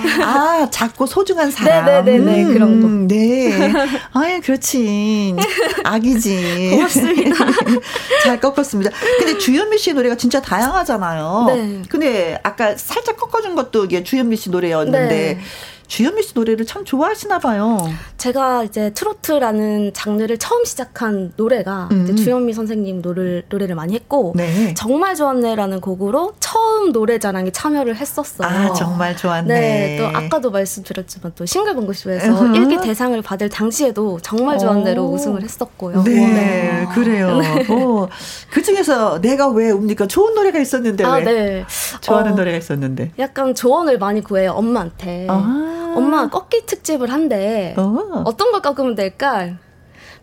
작고 소중한 사람. 네네네, 네, 네, 네, 음, 그런 거. 네. 아유, 그렇지. 아기지. 고맙습니다. 잘 꺾었습니다. 근데 주현미 씨 노래가 진짜 다양하잖아요. 네. 근데 아까 살짝 꺾어준 것도 이게 주현미 씨 노래였는데. 네. 주현미 씨 노래를 참 좋아하시나 봐요. 제가 이제 트로트라는 장르를 처음 시작한 노래가 음. 이제 주현미 선생님 노래, 노래를 많이 했고 네. 정말 좋았네라는 곡으로 처음 노래자랑에 참여를 했었어요. 아 정말 좋았네. 네, 또 아까도 말씀드렸지만 또 싱글벙글쇼에서 일기 대상을 받을 당시에도 정말 좋았네로 우승을 했었고요. 네, 네. 그래요. 네. 어, 그 중에서 내가 왜 웁니까? 좋은 노래가 있었는데 아, 왜? 네. 좋아하는 어, 노래가 있었는데. 약간 조언을 많이 구해요 엄마한테. 아. 엄마 꺾기 특집을 한대. 어. 어떤 걸 꺾으면 될까?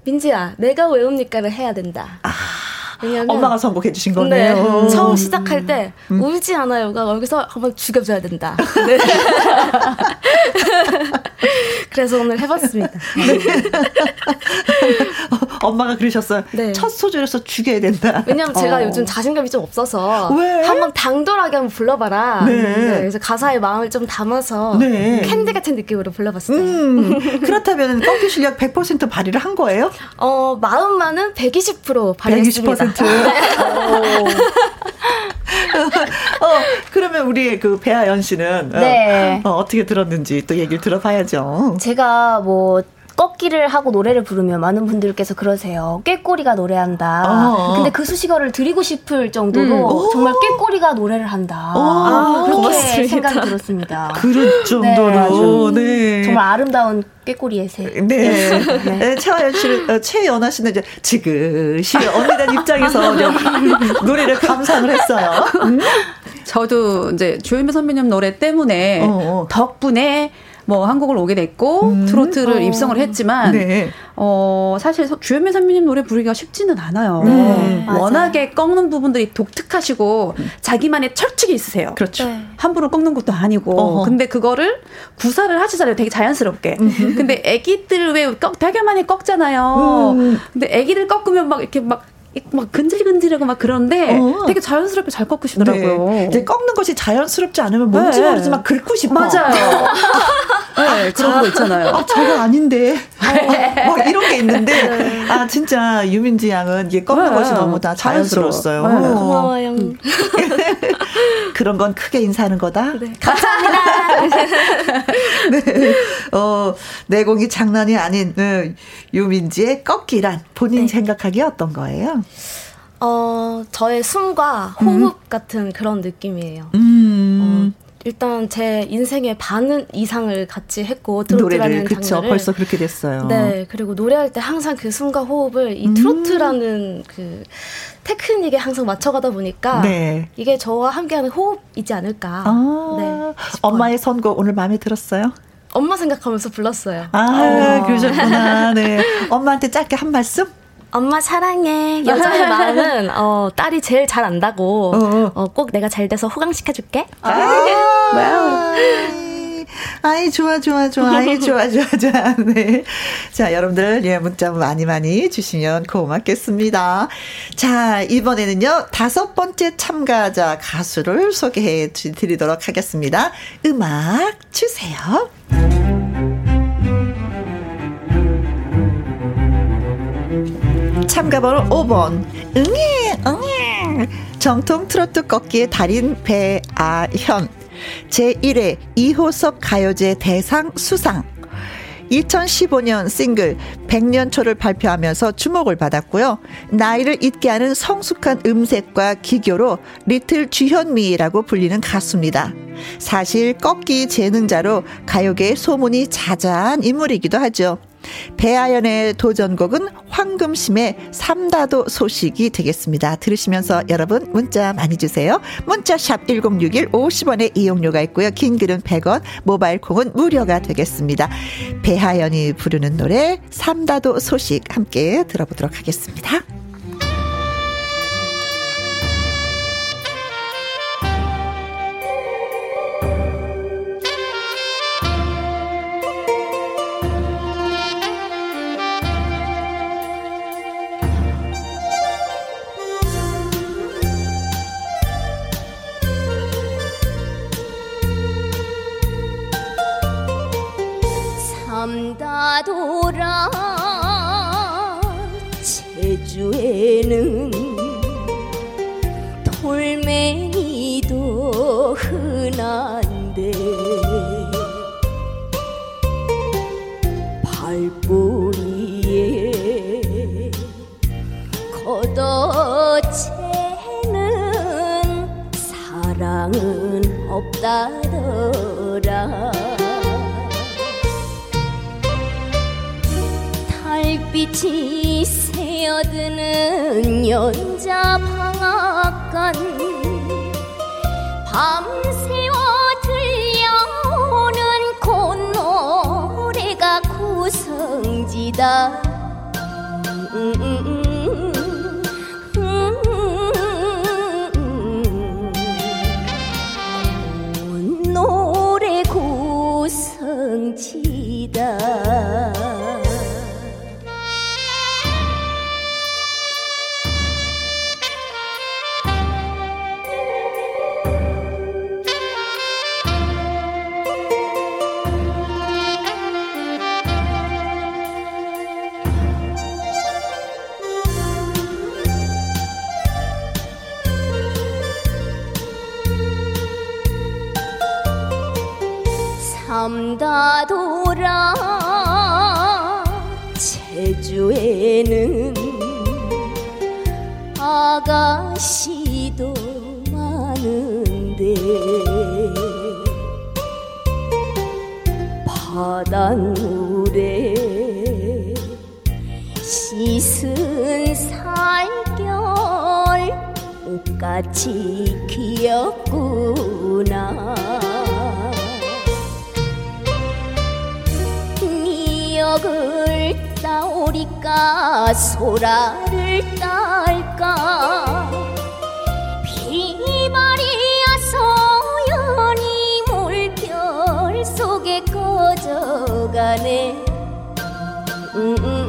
민지야, 내가 외웁니까를 해야 된다. 아. 엄마가 선곡해 주신 거네요. 네, 처음 시작할 때 음. 울지 않아요가 여기서 한번 죽여줘야 된다. 네. 그래서 오늘 해봤습니다. 네. 어, 엄마가 그러셨어요. 네. 첫 소절에서 죽여야 된다. 왜냐면 제가 어. 요즘 자신감이 좀 없어서 왜? 한번 당돌하게 한번 불러봐라. 네. 네. 그래서 가사의 마음을 좀 담아서 네. 캔디 같은 느낌으로 불러봤어요. 음, 그렇다면 꺾기 실력 100% 발휘를 한 거예요? 어 마음만은 120% 발휘했습니다. 120%. 어, 그러면 우리 그 배아연 씨는 네. 어, 어, 어떻게 들었는지 또 얘기를 들어봐야죠. 제가 뭐 꺾기를 하고 노래를 부르면 많은 분들께서 그러세요. 꾀꼬리가 노래한다. 어. 근데 그 수식어를 드리고 싶을 정도로 음. 정말 꾀꼬리가 노래를 한다. 아, 그렇게 고맙습니다. 생각이 들었습니다. 그럴 정도로 네, 네. 정말 아름다운 꾀꼬리의 새. 네. 네. 네. 최연 씨는 어, 최연아 씨는 이제 지그시 언니들 입장에서 노래를 감상을 했어요. 음? 저도 이제 조현미 선배님 노래 때문에 어, 어. 덕분에 뭐 한국을 오게 됐고 음. 트로트를 어. 입성을 했지만 네. 어 사실 주현미 선배님 노래 부르기가 쉽지는 않아요. 네. 워낙에 꺾는 부분들이 독특하시고 음. 자기만의 철칙이 있으세요. 그렇죠. 네. 함부로 꺾는 것도 아니고 어허. 근데 그거를 구사를 하시잖아요. 되게 자연스럽게. 음. 근데 애기들 왜 꺾, 되게 많이 꺾잖아요. 음. 근데 애기들 꺾으면 막 이렇게 막 막 근질근질하고 막 그런데 어. 되게 자연스럽게 잘 꺾으시더라고요. 네. 이제 꺾는 것이 자연스럽지 않으면 뭔지 네. 모르지만 긁고 싶어. 맞아요. 네, 그런 거 있잖아요. 아, 저거 아닌데. 어, 막 이런 게 있는데 네. 아 진짜 유민지 양은 이게 꺾는 네. 것이 너무 다 자연스러웠어요. 네. 어. 고마워요. 음. 그런 건 크게 인사하는 거다. 네. 감사합니다. 네. 어, 내공이 장난이 아닌 네. 유민지의 꺾기란 본인 생각하기에 어떤 거예요? 어, 저의 숨과 호흡 음. 같은 그런 느낌이에요. 음. 어, 일단 제 인생의 반은 이상을 같이 했고 트로트라는 노래를 벌써 그렇게 됐어요. 네 그리고 노래할 때 항상 그 숨과 호흡을 이 음. 트로트라는 그 테크닉에 항상 맞춰가다 보니까 네. 이게 저와 함께하는 호흡이지 않을까. 아, 네, 엄마의 선곡 오늘 마음에 들었어요? 엄마 생각하면서 불렀어요. 아, 어. 그러셨구나. 네. 엄마한테 짧게 한 말씀? 엄마 사랑해. 여자의 마음은 어, 딸이 제일 잘 안다고. 어, 어. 어, 꼭 내가 잘 돼서 호강시켜줄게. 아, 와우. 아이, 좋아, 좋아, 좋아. 아이, 좋아, 좋아, 좋아. 네. 자, 여러분들, 예, 문자 많이 많이 주시면 고맙겠습니다. 자, 이번에는요, 다섯 번째 참가자 가수를 소개해 드리도록 하겠습니다. 음악 주세요. 참가번호 5번. 응애, 응애. 정통 트로트 꺾기의 달인 배아현. 제1회 이호섭 가요제 대상 수상. 2015년 싱글 100년초를 발표하면서 주목을 받았고요. 나이를 잊게 하는 성숙한 음색과 기교로 리틀 주현미라고 불리는 가수입니다. 사실 꺾기 재능자로 가요계의 소문이 자자한 인물이기도 하죠. 배아연의 도전곡은 황금심의 삼다도 소식이 되겠습니다. 들으시면서 여러분 문자 많이 주세요. 문자샵 1061 50원의 이용료가 있고요. 긴 글은 100원, 모바일 콩은 무료가 되겠습니다. 배하연이 부르는 노래 삼다도 소식 함께 들어보도록 하겠습니다. 삼다도라 제주에는 돌멩이도 흔한데 발뿌리에 걷어채는 사랑은 없다더라 빛이 새어드는 연자 방앗간. 밤새워 들려오는 콧노래가 구성지다. 음, 음, 음, 제주에는 아가씨도 많은데 바닷물에 씻은 살결 똑같이 귀엽구나. 미역을 따 오리까 소라를 딸까 비말이야 소연이 물결 속에 꺼져가네 음, 음, 음.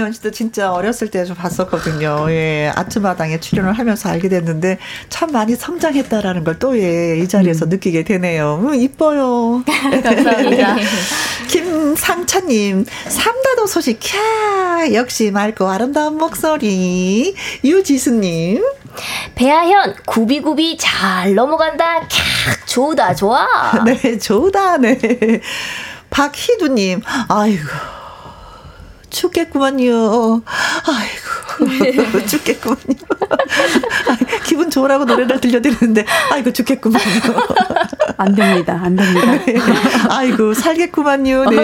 어, 배아연 씨도 진짜 어렸을 때 좀 봤었거든요. 예, 아트마당에 출연을 하면서 알게 됐는데 참 많이 성장했다라는 걸 또 예, 이 자리에서 음. 느끼게 되네요. 음, 이뻐요. 감사합니다. 김상차님, 삼다도 소식, 캬, 역시 맑고 아름다운 목소리. 유지수님. 배아현, 구비구비 잘 넘어간다. 캬, 좋다, 좋아. 네, 좋다, 네. 박희두님, 아이고. 춥겠구만요. 아이고, 춥겠구만요. 기분 좋으라고 노래를 들려드리는데, 아이고, 죽겠구만요. 안 됩니다. 안 됩니다. 네. 아이고, 살겠구만요. 네.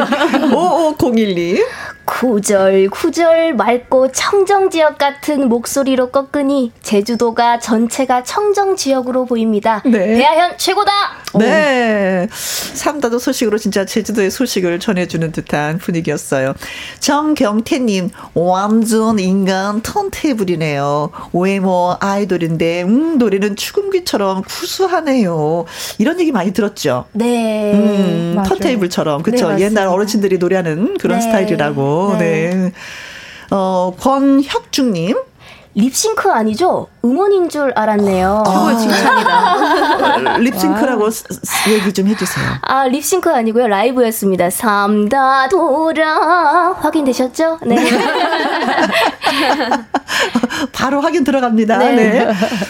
5501님. 구절 구절 맑고 청정 지역 같은 목소리로 꺾으니 제주도가 전체가 청정 지역으로 보입니다. 네. 배아현 최고다. 네. 삼다도 소식으로 진짜 제주도의 소식을 전해주는 듯한 분위기였어요. 정 경태님 완전 인간 턴테이블이네요. 외모 아이돌인데 음 노래는 추금기처럼 구수하네요. 이런 얘기 많이 들었죠. 네. 음, 턴테이블처럼 그렇죠. 네, 옛날 어르신들이 노래하는 그런 네. 스타일이라고. 네. 네. 어, 권혁중님. 립싱크 아니죠? 음원인 줄 알았네요. 아, 칭찬이다. 립싱크라고 얘기 좀 해주세요. 아, 립싱크 아니고요. 라이브였습니다. 삼다 돌아. 확인되셨죠? 네. 바로 확인 들어갑니다. 네. 네.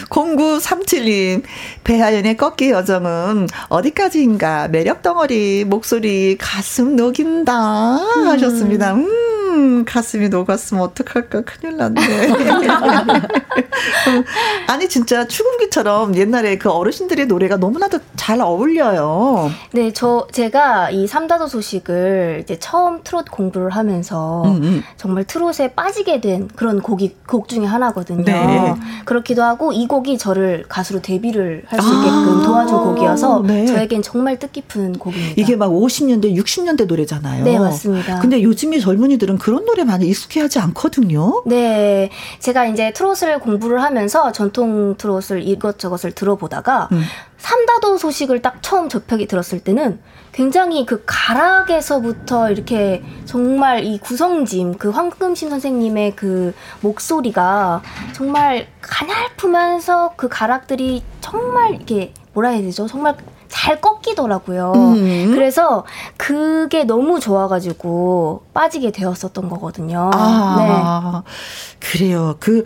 0937님, 배하연의 꺾기 여정은 어디까지인가 매력 덩어리, 목소리, 가슴 녹인다 하셨습니다. 음. 음, 가슴이 녹았으면 어떡할까 큰일 났네. 아니 진짜 추금기처럼 옛날에 그 어르신들의 노래가 너무나도 잘 어울려요. 네, 저 제가 이 삼다도 소식을 이제 처음 트롯 공부를 하면서 음, 음. 정말 트롯에 빠지게 된 그런 곡이 곡 중에 하나거든요. 네. 그렇기도 하고 이 곡이 저를 가수로 데뷔를 할 수 있게끔 아~ 도와준 곡이어서 네. 저에겐 정말 뜻깊은 곡입니다. 이게 막 50년대, 60년대 노래잖아요. 네, 맞습니다. 근데 요즘에 젊은이들은 그런 노래 많이 익숙해하지 않거든요. 네, 제가 이제 트롯을 공부를 하면서 전통 트롯을 이것저것을 들어보다가 음. 삼다도 소식을 딱 처음 접하게 들었을 때는 굉장히 그 가락에서부터 이렇게 정말 이 구성짐, 그 황금심 선생님의 그 목소리가 정말 가냘프면서 그 가락들이 정말 이렇게 뭐라 해야 되죠? 정말 잘 꺾이더라고요. 음. 그래서 그게 너무 좋아가지고 빠지게 되었었던 거거든요. 아, 네. 그래요. 그,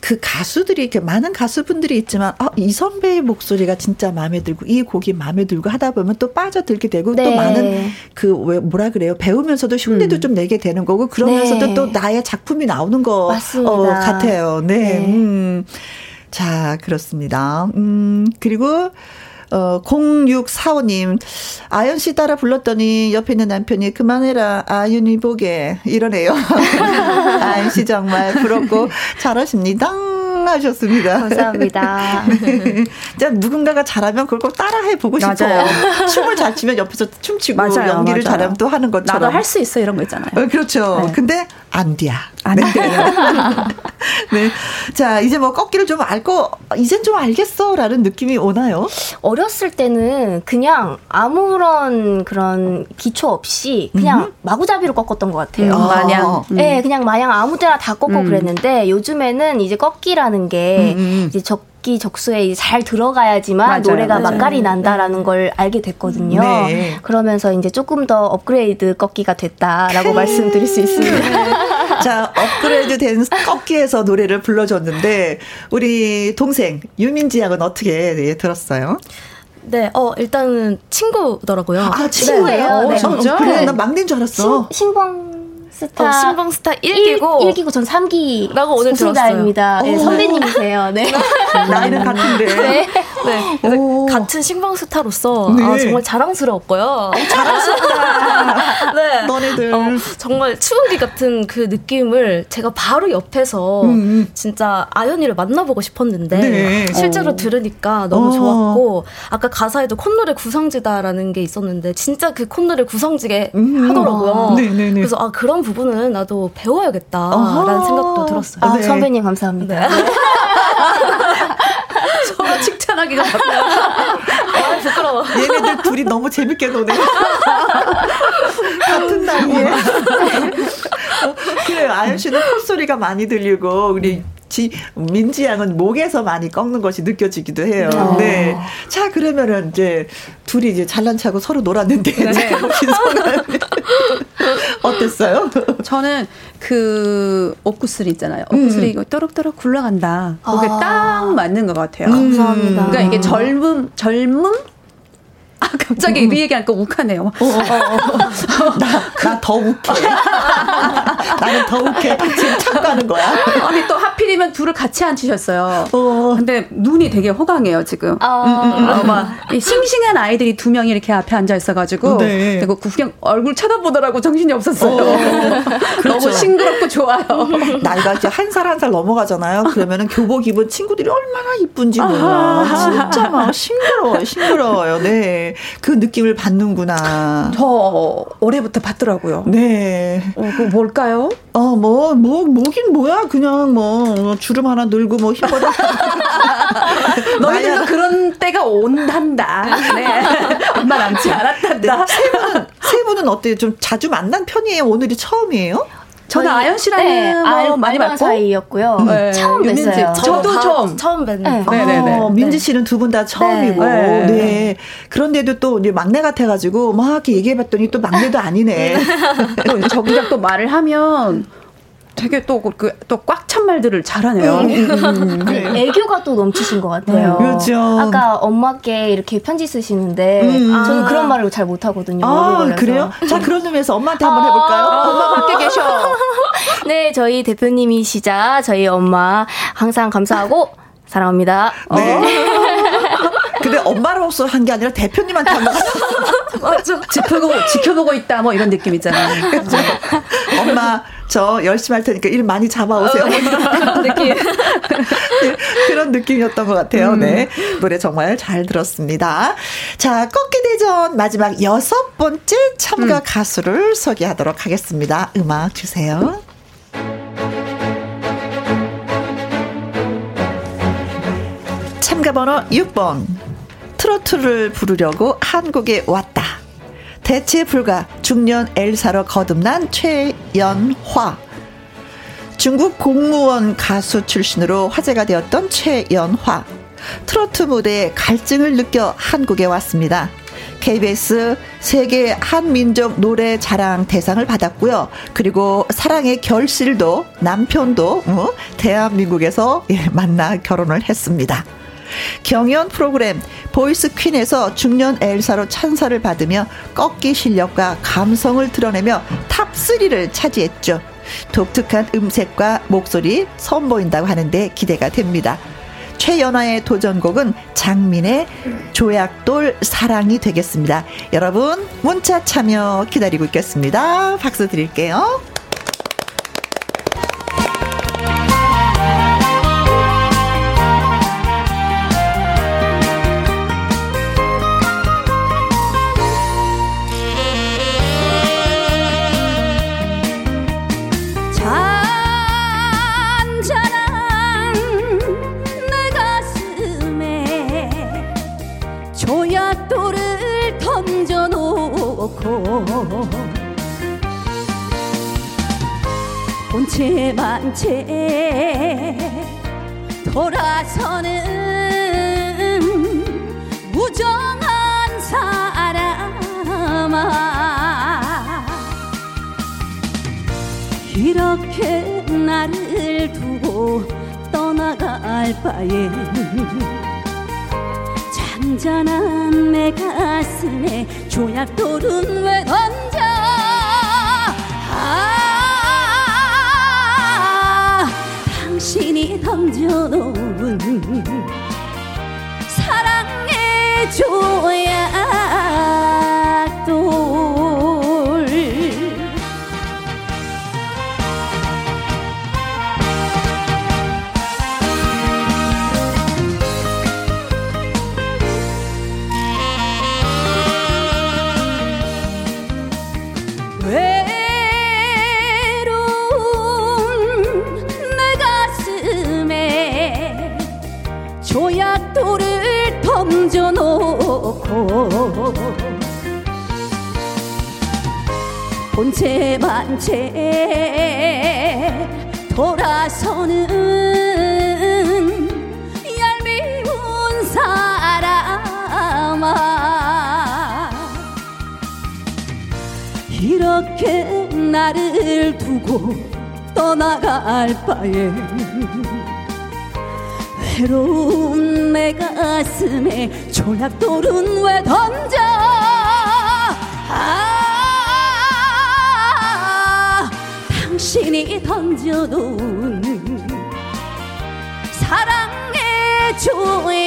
그 가수들이 이렇게 많은 가수분들이 있지만 아, 이 선배의 목소리가 진짜 마음에 들고 이 곡이 마음에 들고 하다 보면 또 빠져들게 되고 네. 또 많은 그 왜 뭐라 그래요 배우면서도 흉내도 음. 좀 내게 되는 거고 그러면서도 네. 또 나의 작품이 나오는 거 어, 같아요. 네. 네. 음. 자 그렇습니다. 음 그리고 어, 0645님, 아연 씨 따라 불렀더니 옆에 있는 남편이 그만해라, 아윤이 보게. 이러네요. 아연 씨 정말 부럽고 잘하십니다. 하셨습니다. 감사합니다. 네. 누군가가 잘하면 그걸 꼭 따라해 보고 싶어요. 춤을 잘 추면 옆에서 춤추고 맞아요, 연기를 맞아요. 잘하면 또 하는 것처럼. 나도 할 수 있어 이런 거 있잖아요. 어, 그렇죠. 네. 근데 안 돼야. 안 네. 네. 자, 이제 뭐 꺾기를 좀 알고, 이젠 좀 알겠어 라는 느낌이 오나요? 어렸을 때는 그냥 아무런 그런 기초 없이 그냥 음. 마구잡이로 꺾었던 것 같아요. 음, 마냥. 음. 네, 그냥 마냥 아무 데나 다 꺾고 음. 그랬는데 요즘에는 이제 꺾기라는 게 음, 음, 이제 적 적기적소에 잘 들어가야지만 맞아요, 노래가 맞아요. 맛깔이 난다라는 걸 알게 됐거든요. 네. 그러면서 이제 조금 더 업그레이드 꺾기가 됐다라고 말씀드릴 수 있습니다. 자, 업그레이드 된 꺾기에서 노래를 불러줬는데 우리 동생 유민지 양은 어떻게 네, 들었어요? 네, 어 일단은 친구더라고요. 아 친구예요? 네. 네. 어, 진짜? 그래, 나 막내인 줄 알았어. 신, 신방 스타. 어, 신방 스타 1기고 1, 기고 전 3기. 라고 오늘 들었어요. 네, 선배님이세요. 네. 나이는 같은데. 네. 네. 같은 신방 스타로서 네. 아, 정말 자랑스러웠고요. 자랑스럽다. 네. 너네들. 어, 정말 추억이 같은 그 느낌을 제가 바로 옆에서 음. 음. 진짜 아연이를 만나보고 싶었는데 네. 실제로 어. 들으니까 너무 어. 좋았고 아까 가사에도 콧노래 구성지다라는 게 있었는데 진짜 그 콧노래 구성지게 음. 하더라고요. 네, 네, 네. 그래서 아 그런 부분은 나도 배워야겠다라는 생각도 들었어요. 아, 네. 선배님 감사합니다. 네. 서로 칭찬하기가. 아, 부끄러워. 얘네들 둘이 너무 재밌게 노네. 같은 나이에. 그래, 아연 씨는 콧소리가 많이 들리고, 우리 지, 민지 양은 목에서 많이 꺾는 것이 느껴지기도 해요. 어. 네. 자, 그러면은 이제 둘이 이제 잘난 차고 서로 놀았는데, 네. 어땠어요? 저는 그 옥구슬 있잖아요. 옥구슬이 음. 이거 또록또록 굴러간다. 그게 아. 딱 맞는 것 같아요. 감사합니다. 그러니까 이게 젊음, 젊음? 아, 갑자기 음. 이 얘기하니까 욱하네요. 어, 어, 어. 나, 더 욱해. 나는 더 욱해. 지금 참가하는 거야. 아니, 또 하필이면 둘을 같이 앉히셨어요. 어. 근데 눈이 되게 호강해요, 지금. 어. 음, 음, 음. 어, 막, 싱싱한 아이들이 두 명이 이렇게 앞에 앉아 있어가지고. 네. 그리고 구경 얼굴 쳐다보더라고 정신이 없었어요. 어. 그렇죠. 너무 싱그럽고 좋아요. 나이가 이제 한살 한 살 넘어가잖아요. 그러면은 교복 입은 친구들이 얼마나 이쁜지 몰라. 진짜 막 싱그러워요, 싱그러워요. 네. 그 느낌을 받는구나. 저 올해부터 받더라고요. 네. 어, 그 뭘까요? 어, 뭐, 뭐, 뭐긴 뭐야. 그냥 뭐, 주름 하나 늘고 뭐 힘버려. 너희들도 그런 때가 온단다. 네. 얼마 남지 않았단다. 네. 세 분은, 세 분은 어때요? 좀 자주 만난 편이에요? 오늘이 처음이에요? 저는 아연 씨랑 네, 뭐 많이 봤고 사이였고요. 네. 처음 뵀어요. 저도 처음 처음 뵀는. 네. 네, 네, 네. 어, 민지 씨는 두 분 다 처음이고. 네. 네. 그런데도 또 이제 막내 같아 가지고 막 이렇게 얘기해 봤더니 또 막내도 아니네. 또 저기가 또 말을 하면 되게 또그또꽉 찬 말들을 잘하네요. 음, 음, 음. 네. 애교가 또 넘치신 것 같아요. 그렇죠. 아까 엄마께 이렇게 편지 쓰시는데 음. 저는 아. 그런 말을 잘 못하거든요. 아, 그래요? 자, 그런 의미에서 엄마한테 한번 해볼까요? 아. 엄마 밖에 계셔. 네, 저희 대표님이시자 저희 엄마 항상 감사하고 사랑합니다. 네. 어. 근데 엄마로서 한 게 아니라 대표님한테 한 거. 맞아. 지켜보고, 지켜보고 있다, 뭐 이런 느낌 있잖아요. 그렇죠. 엄마, 저 열심히 할 테니까 일 많이 잡아오세요. 어, 그런 느낌. 네, 그런 느낌이었던 것 같아요. 음. 네. 노래 정말 잘 들었습니다. 자, 꺾기 대전 마지막 여섯 번째 참가 음. 가수를 소개하도록 하겠습니다. 음악 주세요. 참가 번호 6번. 트로트를 부르려고 한국에 왔다. 대체 불가 중년 엘사로 거듭난 최연화. 중국 공무원 가수 출신으로 화제가 되었던 최연화. 트로트 무대에 갈증을 느껴 한국에 왔습니다. KBS 세계 한민족 노래 자랑 대상을 받았고요. 그리고 사랑의 결실도 남편도 어, 대한민국에서 예, 만나 결혼을 했습니다. 경연 프로그램 보이스 퀸에서 중년 엘사로 찬사를 받으며 꺾기 실력과 감성을 드러내며 탑3를 차지했죠. 독특한 음색과 목소리 선보인다고 하는데 기대가 됩니다. 최연화의 도전곡은 장민의 조약돌 사랑이 되겠습니다. 여러분 문자 참여 기다리고 있겠습니다. 박수 드릴게요. 본체 만체. 돌아서는 무정한 사람아. 이렇게 나를 두고 떠나갈 바에 잔잔한 내 가슴에 조약돌은 왜 던져 당신이 던져놓은 조약 본체 반체 돌아서는 얄미운 사람아. 이렇게 나를 두고 떠나갈 바에 외로운 내 가슴에 조약돌은 왜 던 신이 던져놓은 사랑의 조약돌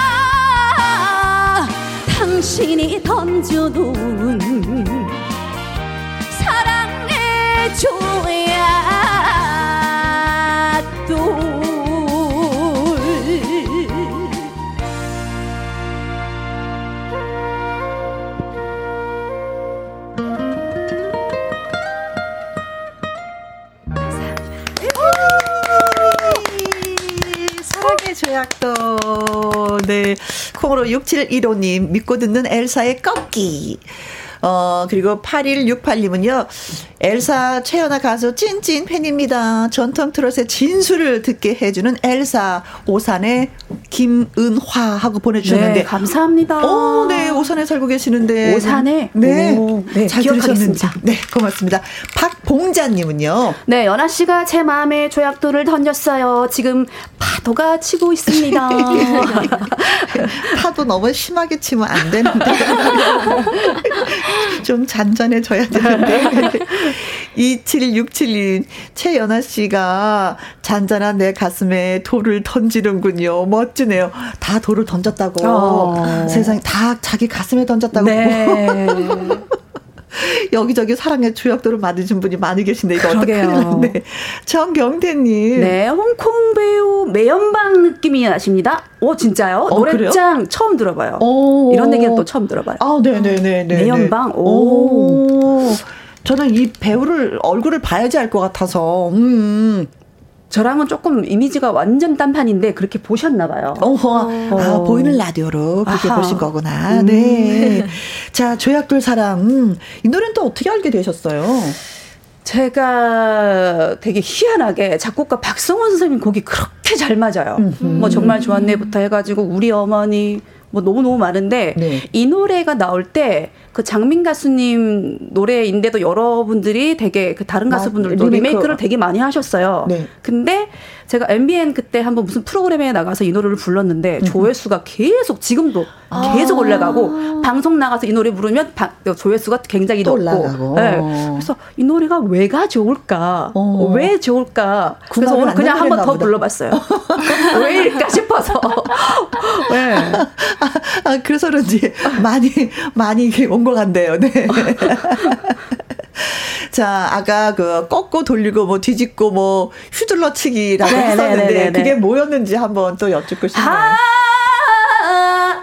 아, 당신이 던져놓은 6715님 믿고 듣는 엘사의 꺾기 어, 그리고 8168님은요, 엘사 최연아 가수 찐찐 팬입니다. 전통 트롯의 진수를 듣게 해주는 엘사 오산의 김은화 하고 보내주셨는데. 네, 감사합니다. 오, 네, 오산에 살고 계시는데. 오산에? 네. 오, 네, 잘 기억하겠습니다. 들으셨는지. 네, 고맙습니다. 박봉자님은요. 네, 연아 씨가 제 마음에 조약돌을 던졌어요. 지금 파도가 치고 있습니다. 파도 너무 심하게 치면 안 되는데. 좀 잔잔해져야 되는데. 27672 최연아 씨가 잔잔한 내 가슴에 돌을 던지는군요. 멋지네요. 다 돌을 던졌다고. 어. 세상에 다 자기 가슴에 던졌다고. 네. 여기저기 사랑의 조약돌을 맞으신 분이 많이 계신데 이거 그러게요. 어떡하나. 네. 정경태님. 네, 홍콩 배우 매연방 느낌이 나십니다. 오, 진짜요? 어, 노래장 처음 들어봐요. 오. 이런 얘기는 또 처음 들어봐요. 아, 네네네. 매연방? 오. 저는 이 배우를 얼굴을 봐야지 알 것 같아서. 음. 저랑은 조금 이미지가 완전 딴판인데 그렇게 보셨나 봐요. 어허. 아, 보이는 라디오로 그렇게 아하. 보신 거구나. 음. 네. 자, 조약돌 사랑. 음, 이 노래는 또 어떻게 알게 되셨어요? 제가 되게 희한하게 작곡가 박성원 선생님 곡이 그렇게 잘 맞아요. 뭐 정말 좋았네부터 해가지고 우리 어머니 뭐 너무너무 많은데 네. 이 노래가 나올 때 그 장민 가수님 노래인데도 여러분들이 되게 그 다른 마- 가수분들도 리메이크. 리메이크 를 되게 많이 하셨어요. 네. 근데 제가 MBN 그때 한번 무슨 프로그램에 나가서 이 노래를 불렀는데 조회수가 계속 지금도 계속 올라가고 방송 나가서 이 노래 부르면 바- 조회수가 굉장히 또 높고 올라가고. 네. 그래서 이 노래가 왜가 좋을까? 어. 왜 좋을까? 그 그래서 오늘 안 그냥 한번 내버렸나 더. 불러봤어요. 왜일까 싶어서. 네. 아, 그래서 그런지 많이, 많이 온것 같네요. 네. 자, 아까 그 꺾고 돌리고 뭐 뒤집고 뭐 휘둘러 치기라고 네, 했었는데 네, 네, 네. 그게 뭐였는지 한번 또 여쭙고 싶네요. 아,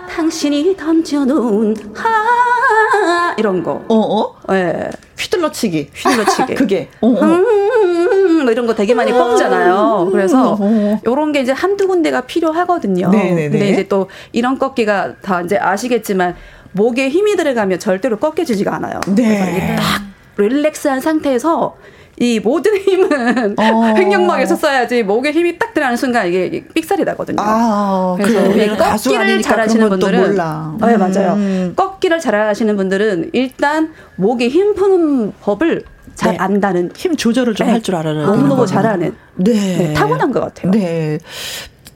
당신이 던져놓은 아 이런 거. 어, 어? 예. 휘둘러 치기. 휘둘러 치기. 그게. 어, 어. 음, 뭐 이런 거 되게 많이 꺾잖아요. 그래서 어. 요런 게 이제 한두 군데가 필요하거든요. 네네네. 근데 이제 또 이런 꺾기가 다 이제 아시겠지만 목에 힘이 들어가면 절대로 꺾여지지가 않아요. 네. 딱 릴렉스한 상태에서 이 모든 힘은 어. 횡격막에서 써야지 목에 힘이 딱 들어가는 순간 이게 삑살이 나거든요. 아, 그래서 그래. 꺾기를 잘하시는 분들은 몰라. 네, 맞아요. 음. 꺾기를 잘하시는 분들은 일단 목에 힘 푸는 법을 잘 네. 안다는 힘 조절을 좀 할줄 네. 알아는 너무 너무 잘하는 네. 네. 타고난 것 같아요. 네.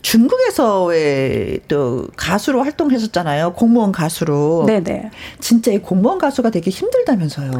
중국에서의 또 가수로 활동했었잖아요. 공무원 가수로. 네네. 진짜 이 공무원 가수가 되게 힘들다면서요.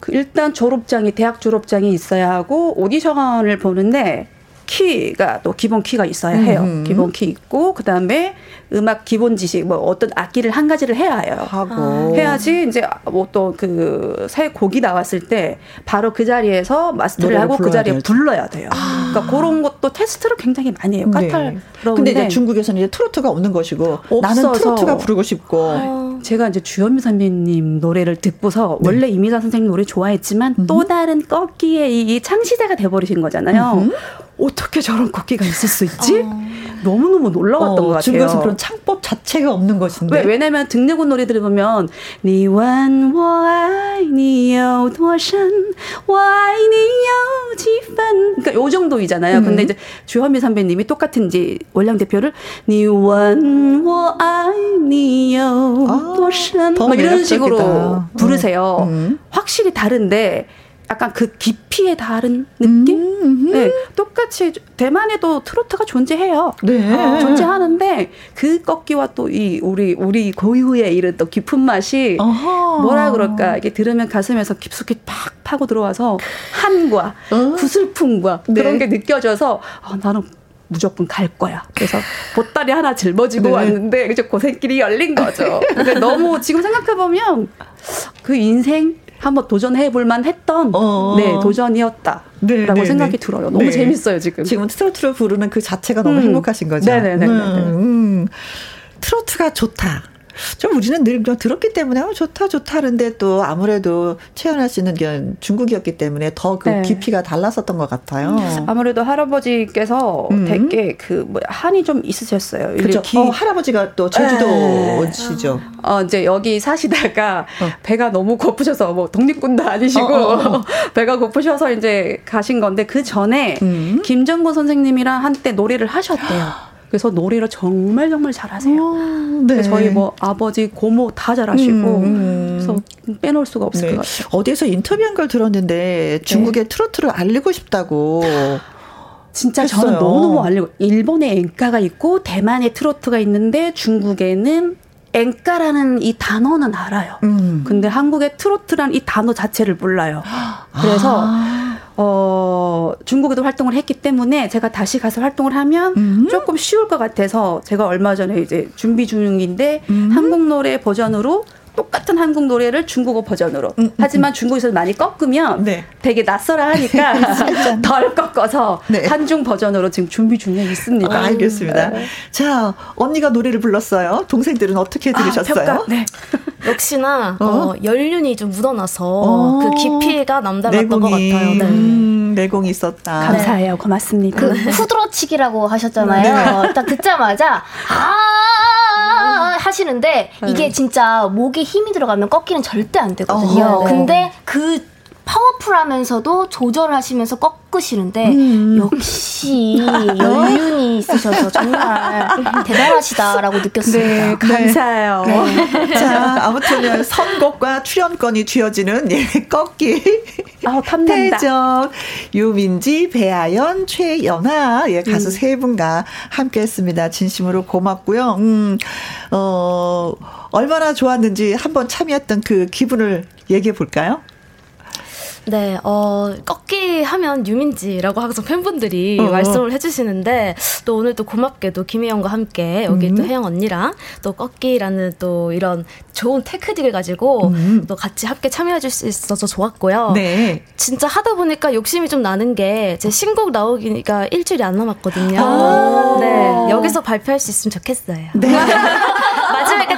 그 일단 졸업장이 대학 졸업장이 있어야 하고 오디션을 보는데 키가 또 기본 키가 있어야 해요. 음. 기본 키 있고 그다음에 음악 기본 지식 뭐 어떤 악기를 한 가지를 해야 해요. 하고 아. 해야지 이제 뭐 또 그 새 곡이 나왔을 때 바로 그 자리에서 마스터를 하고 그 자리에 되죠. 불러야 돼요. 아. 그러니까 그런 것도 테스트를 굉장히 많이 해요. 까탈. 네. 근데 이제 중국에서는 이제 트로트가 없는 것이고 없어서. 나는 트로트가 부르고 싶고 아. 제가 이제 주현미 선배님 노래를 듣고서 네. 원래 이미자 선생님 노래 좋아했지만 음. 또 다른 꺾기의 이 창시자가 돼버리신 거잖아요. 음. 어떻게 저런 꺾기가 있을 수 있지? 어. 너무너무 놀라웠던 어, 것 같아요. 중국에서 그런 창법 자체가 없는 것인데. 왜, 왜냐면 등내군 노래 들으면 니완워아이니요多深我爱你有几分 그러니까 요 정도이잖아요. 음. 근데 이제 주현미 선배님이 똑같은 이제 원량 대표를 니완워아이니요多深 아, 막 이런 식으로 부르세요. 음. 확실히 다른데 약간 그 깊이에 다른 느낌? 음, 네, 똑같이 대만에도 트로트가 존재해요. 네. 어, 존재하는데 그 꺾기와 또 이 우리 우리 고유의 이런 또 깊은 맛이 어허. 뭐라 그럴까 이게 들으면 가슴에서 깊숙이 팍 파고 들어와서 한과 어? 구슬픔과 네. 그런 게 느껴져서 아, 나는 무조건 갈 거야. 그래서 보따리 하나 짊어지고 네. 왔는데 이제 고생길이 열린 거죠. 근데 너무 지금 생각해 보면 그 인생 한번 도전해 볼만 했던 어. 네, 도전이었다라고 네, 네, 생각이 네. 들어요. 너무 네. 재밌어요, 지금. 지금 트로트를 부르는 그 자체가 너무 음. 행복하신 거죠. 네, 네, 네. 음. 트로트가 좋다. 좀 우리는 늘 들었기 때문에 어, 좋다 좋다 하는데 또 아무래도 최연아 씨는 중국이었기 때문에 더그 네. 깊이가 달랐었던 것 같아요. 아무래도 할아버지께서 음. 되게 그 뭐 한이 좀 있으셨어요. 그렇죠. 어, 할아버지가 또 제주도시죠. 네. 어, 이제 여기 사시다가 어. 배가 너무 고프셔서 뭐 독립군도 아니시고 어, 어, 어. 배가 고프셔서 이제 가신 건데 그 전에 음. 김정곤 선생님이랑 한때 노래를 하셨대요. 그래서 노래를 정말 정말 잘하세요. 오, 네. 저희 뭐 아버지, 고모 다 잘하시고 음, 음. 그래서 빼놓을 수가 없을 네. 것 같아요. 어디에서 인터뷰한 걸 들었는데 중국의 네. 트로트를 알리고 싶다고. 진짜 했어요. 저는 너무너무 알리고 일본에 엔카가 있고 대만에 트로트가 있는데 중국에는 엔카라는 이 단어는 알아요. 음. 근데 한국의 트로트라는 이 단어 자체를 몰라요. 그래서 아. 어, 중국에도 활동을 했기 때문에 제가 다시 가서 활동을 하면 음. 조금 쉬울 것 같아서 제가 얼마 전에 이제 준비 중인데 음. 한국 노래 버전으로 똑같은 한국 노래를 중국어 버전으로. 음, 음, 하지만 중국에서 많이 꺾으면 네. 되게 낯설어 하니까 덜 꺾어서 네. 한중 버전으로 지금 준비 중에 있습니다. 아, 알겠습니다. 네. 자, 언니가 노래를 불렀어요. 동생들은 어떻게 아, 들으셨어요? 아, 네. 역시나 어? 어, 연륜이 좀 묻어나서 어? 그 깊이가 남달랐던 내공이, 것 같아요. 네. 음, 내공이 있었다. 감사해요. 고맙습니다. 그 후드러치기라고 하셨잖아요. 네. 딱 듣자마자 아 하시는데 이게 네. 진짜 목에 힘이 들어가면 꺾기는 절대 안 되거든요. 어, 네. 근데 그 파워풀하면서도 조절하시면서 꺾으시는데 음. 역시 연륜이 있으셔서 정말 대단하시다라고 느꼈습니다. 네, 감사해요. 네. 자, 아무튼 선곡과 출연권이 쥐어지는 예, 꺾기. 아. 태정, 유민지, 배아연, 최연아 예, 가수 음. 세 분과 함께했습니다. 진심으로 고맙고요. 음, 어, 얼마나 좋았는지 한번 참여했던 그 기분을 얘기해 볼까요? 네, 어, 꺾기 하면 유민지라고 항상 팬분들이 어. 말씀을 해주시는데, 또 오늘 또 고맙게도 김혜영과 함께 여기 음. 또 혜영 언니랑 또 꺾기라는 또 이런 좋은 테크닉을 가지고 음. 또 같이 함께 참여해줄 수 있어서 좋았고요. 네. 진짜 하다 보니까 욕심이 좀 나는 게 제 신곡 나오기가 일주일이 안 남았거든요. 아. 네, 여기서 발표할 수 있으면 좋겠어요. 네.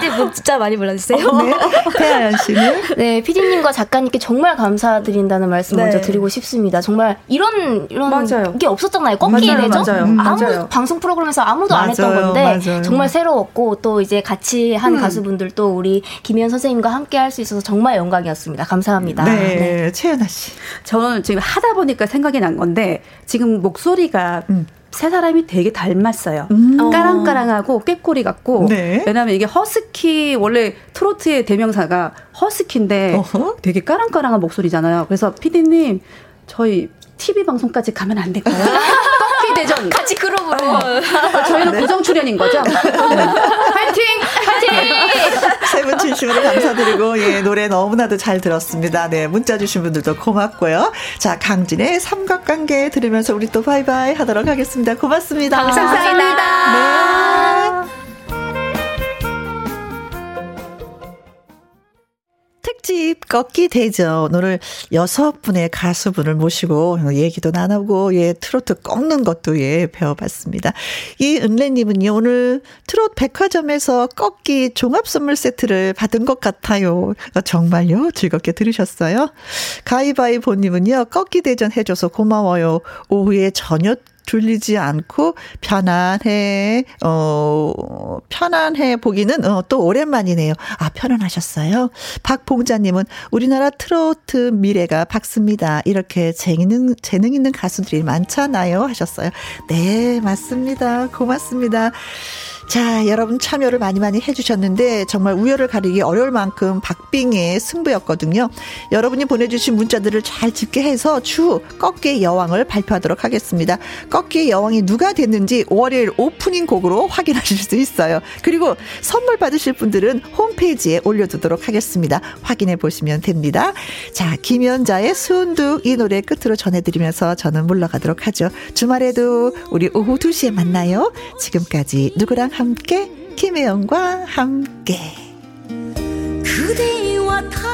마지막까지 진짜 많이 불러주세요. 어, 네. 태아연 씨는? 네, 피디님과 작가님께 정말 감사드린다는 말씀 네. 먼저 드리고 싶습니다. 정말 이런 이런 맞아요. 게 없었잖아요. 꺾기에 대죠? 맞아요. 음, 아무 맞아요. 방송 프로그램에서 아무도 맞아요. 안 했던 건데 맞아요. 정말 새로웠고 또 이제 같이 한 음. 가수분들 또 우리 김희연 선생님과 함께 할 수 있어서 정말 영광이었습니다. 감사합니다. 네, 네. 최연아 씨. 저는 지금 하다 보니까 생각이 난 건데 지금 목소리가 음. 세 사람이 되게 닮았어요. 음. 까랑까랑하고 꾀꼬리 같고. 네. 왜냐하면 이게 허스키 원래 트로트의 대명사가 허스키인데 어허? 되게 까랑까랑한 목소리잖아요. 그래서 피디님 저희 TV 방송까지 가면 안 될까요? 꺾기 대전. 같이 그룹으로. 어, 저희는 네. 고정 출연인 거죠? 네. 화이팅! 화이팅! 세 분 진심으로 감사드리고, 예, 노래 너무나도 잘 들었습니다. 네, 문자 주신 분들도 고맙고요. 자, 강진의 삼각관계 들으면서 우리 또 바이바이 하도록 하겠습니다. 고맙습니다. 감사합니다. 네. 특집 꺾기 대전 오늘 여섯 분의 가수분을 모시고 얘기도 나누고 예 트로트 꺾는 것도 예 배워봤습니다. 이 은래님은요 오늘 트롯 백화점에서 꺾기 종합 선물 세트를 받은 것 같아요. 정말요 즐겁게 들으셨어요? 가위바위보님은요 꺾기 대전 해줘서 고마워요. 오후에 저녁 졸리지 않고 편안해, 어, 편안해 보기는 어, 또 오랜만이네요. 아, 편안하셨어요? 박봉자님은 우리나라 트로트 미래가 밝습니다. 이렇게 재능, 재능 있는 가수들이 많잖아요. 하셨어요. 네, 맞습니다. 고맙습니다. 자, 여러분 참여를 많이 많이 해주셨는데 정말 우열을 가리기 어려울 만큼 박빙의 승부였거든요. 여러분이 보내주신 문자들을 잘 집계해서 추후 꺾기의 여왕을 발표하도록 하겠습니다. 꺾기의 여왕이 누가 됐는지 월요일 오프닝 곡으로 확인하실 수 있어요. 그리고 선물 받으실 분들은 홈페이지에 올려두도록 하겠습니다. 확인해 보시면 됩니다. 자, 김연자의 수은둑 이 노래 끝으로 전해드리면서 저는 물러가도록 하죠. 주말에도 우리 오후 2시에 만나요. 지금까지 누구랑 함께 김혜영과 함께. 그대와 다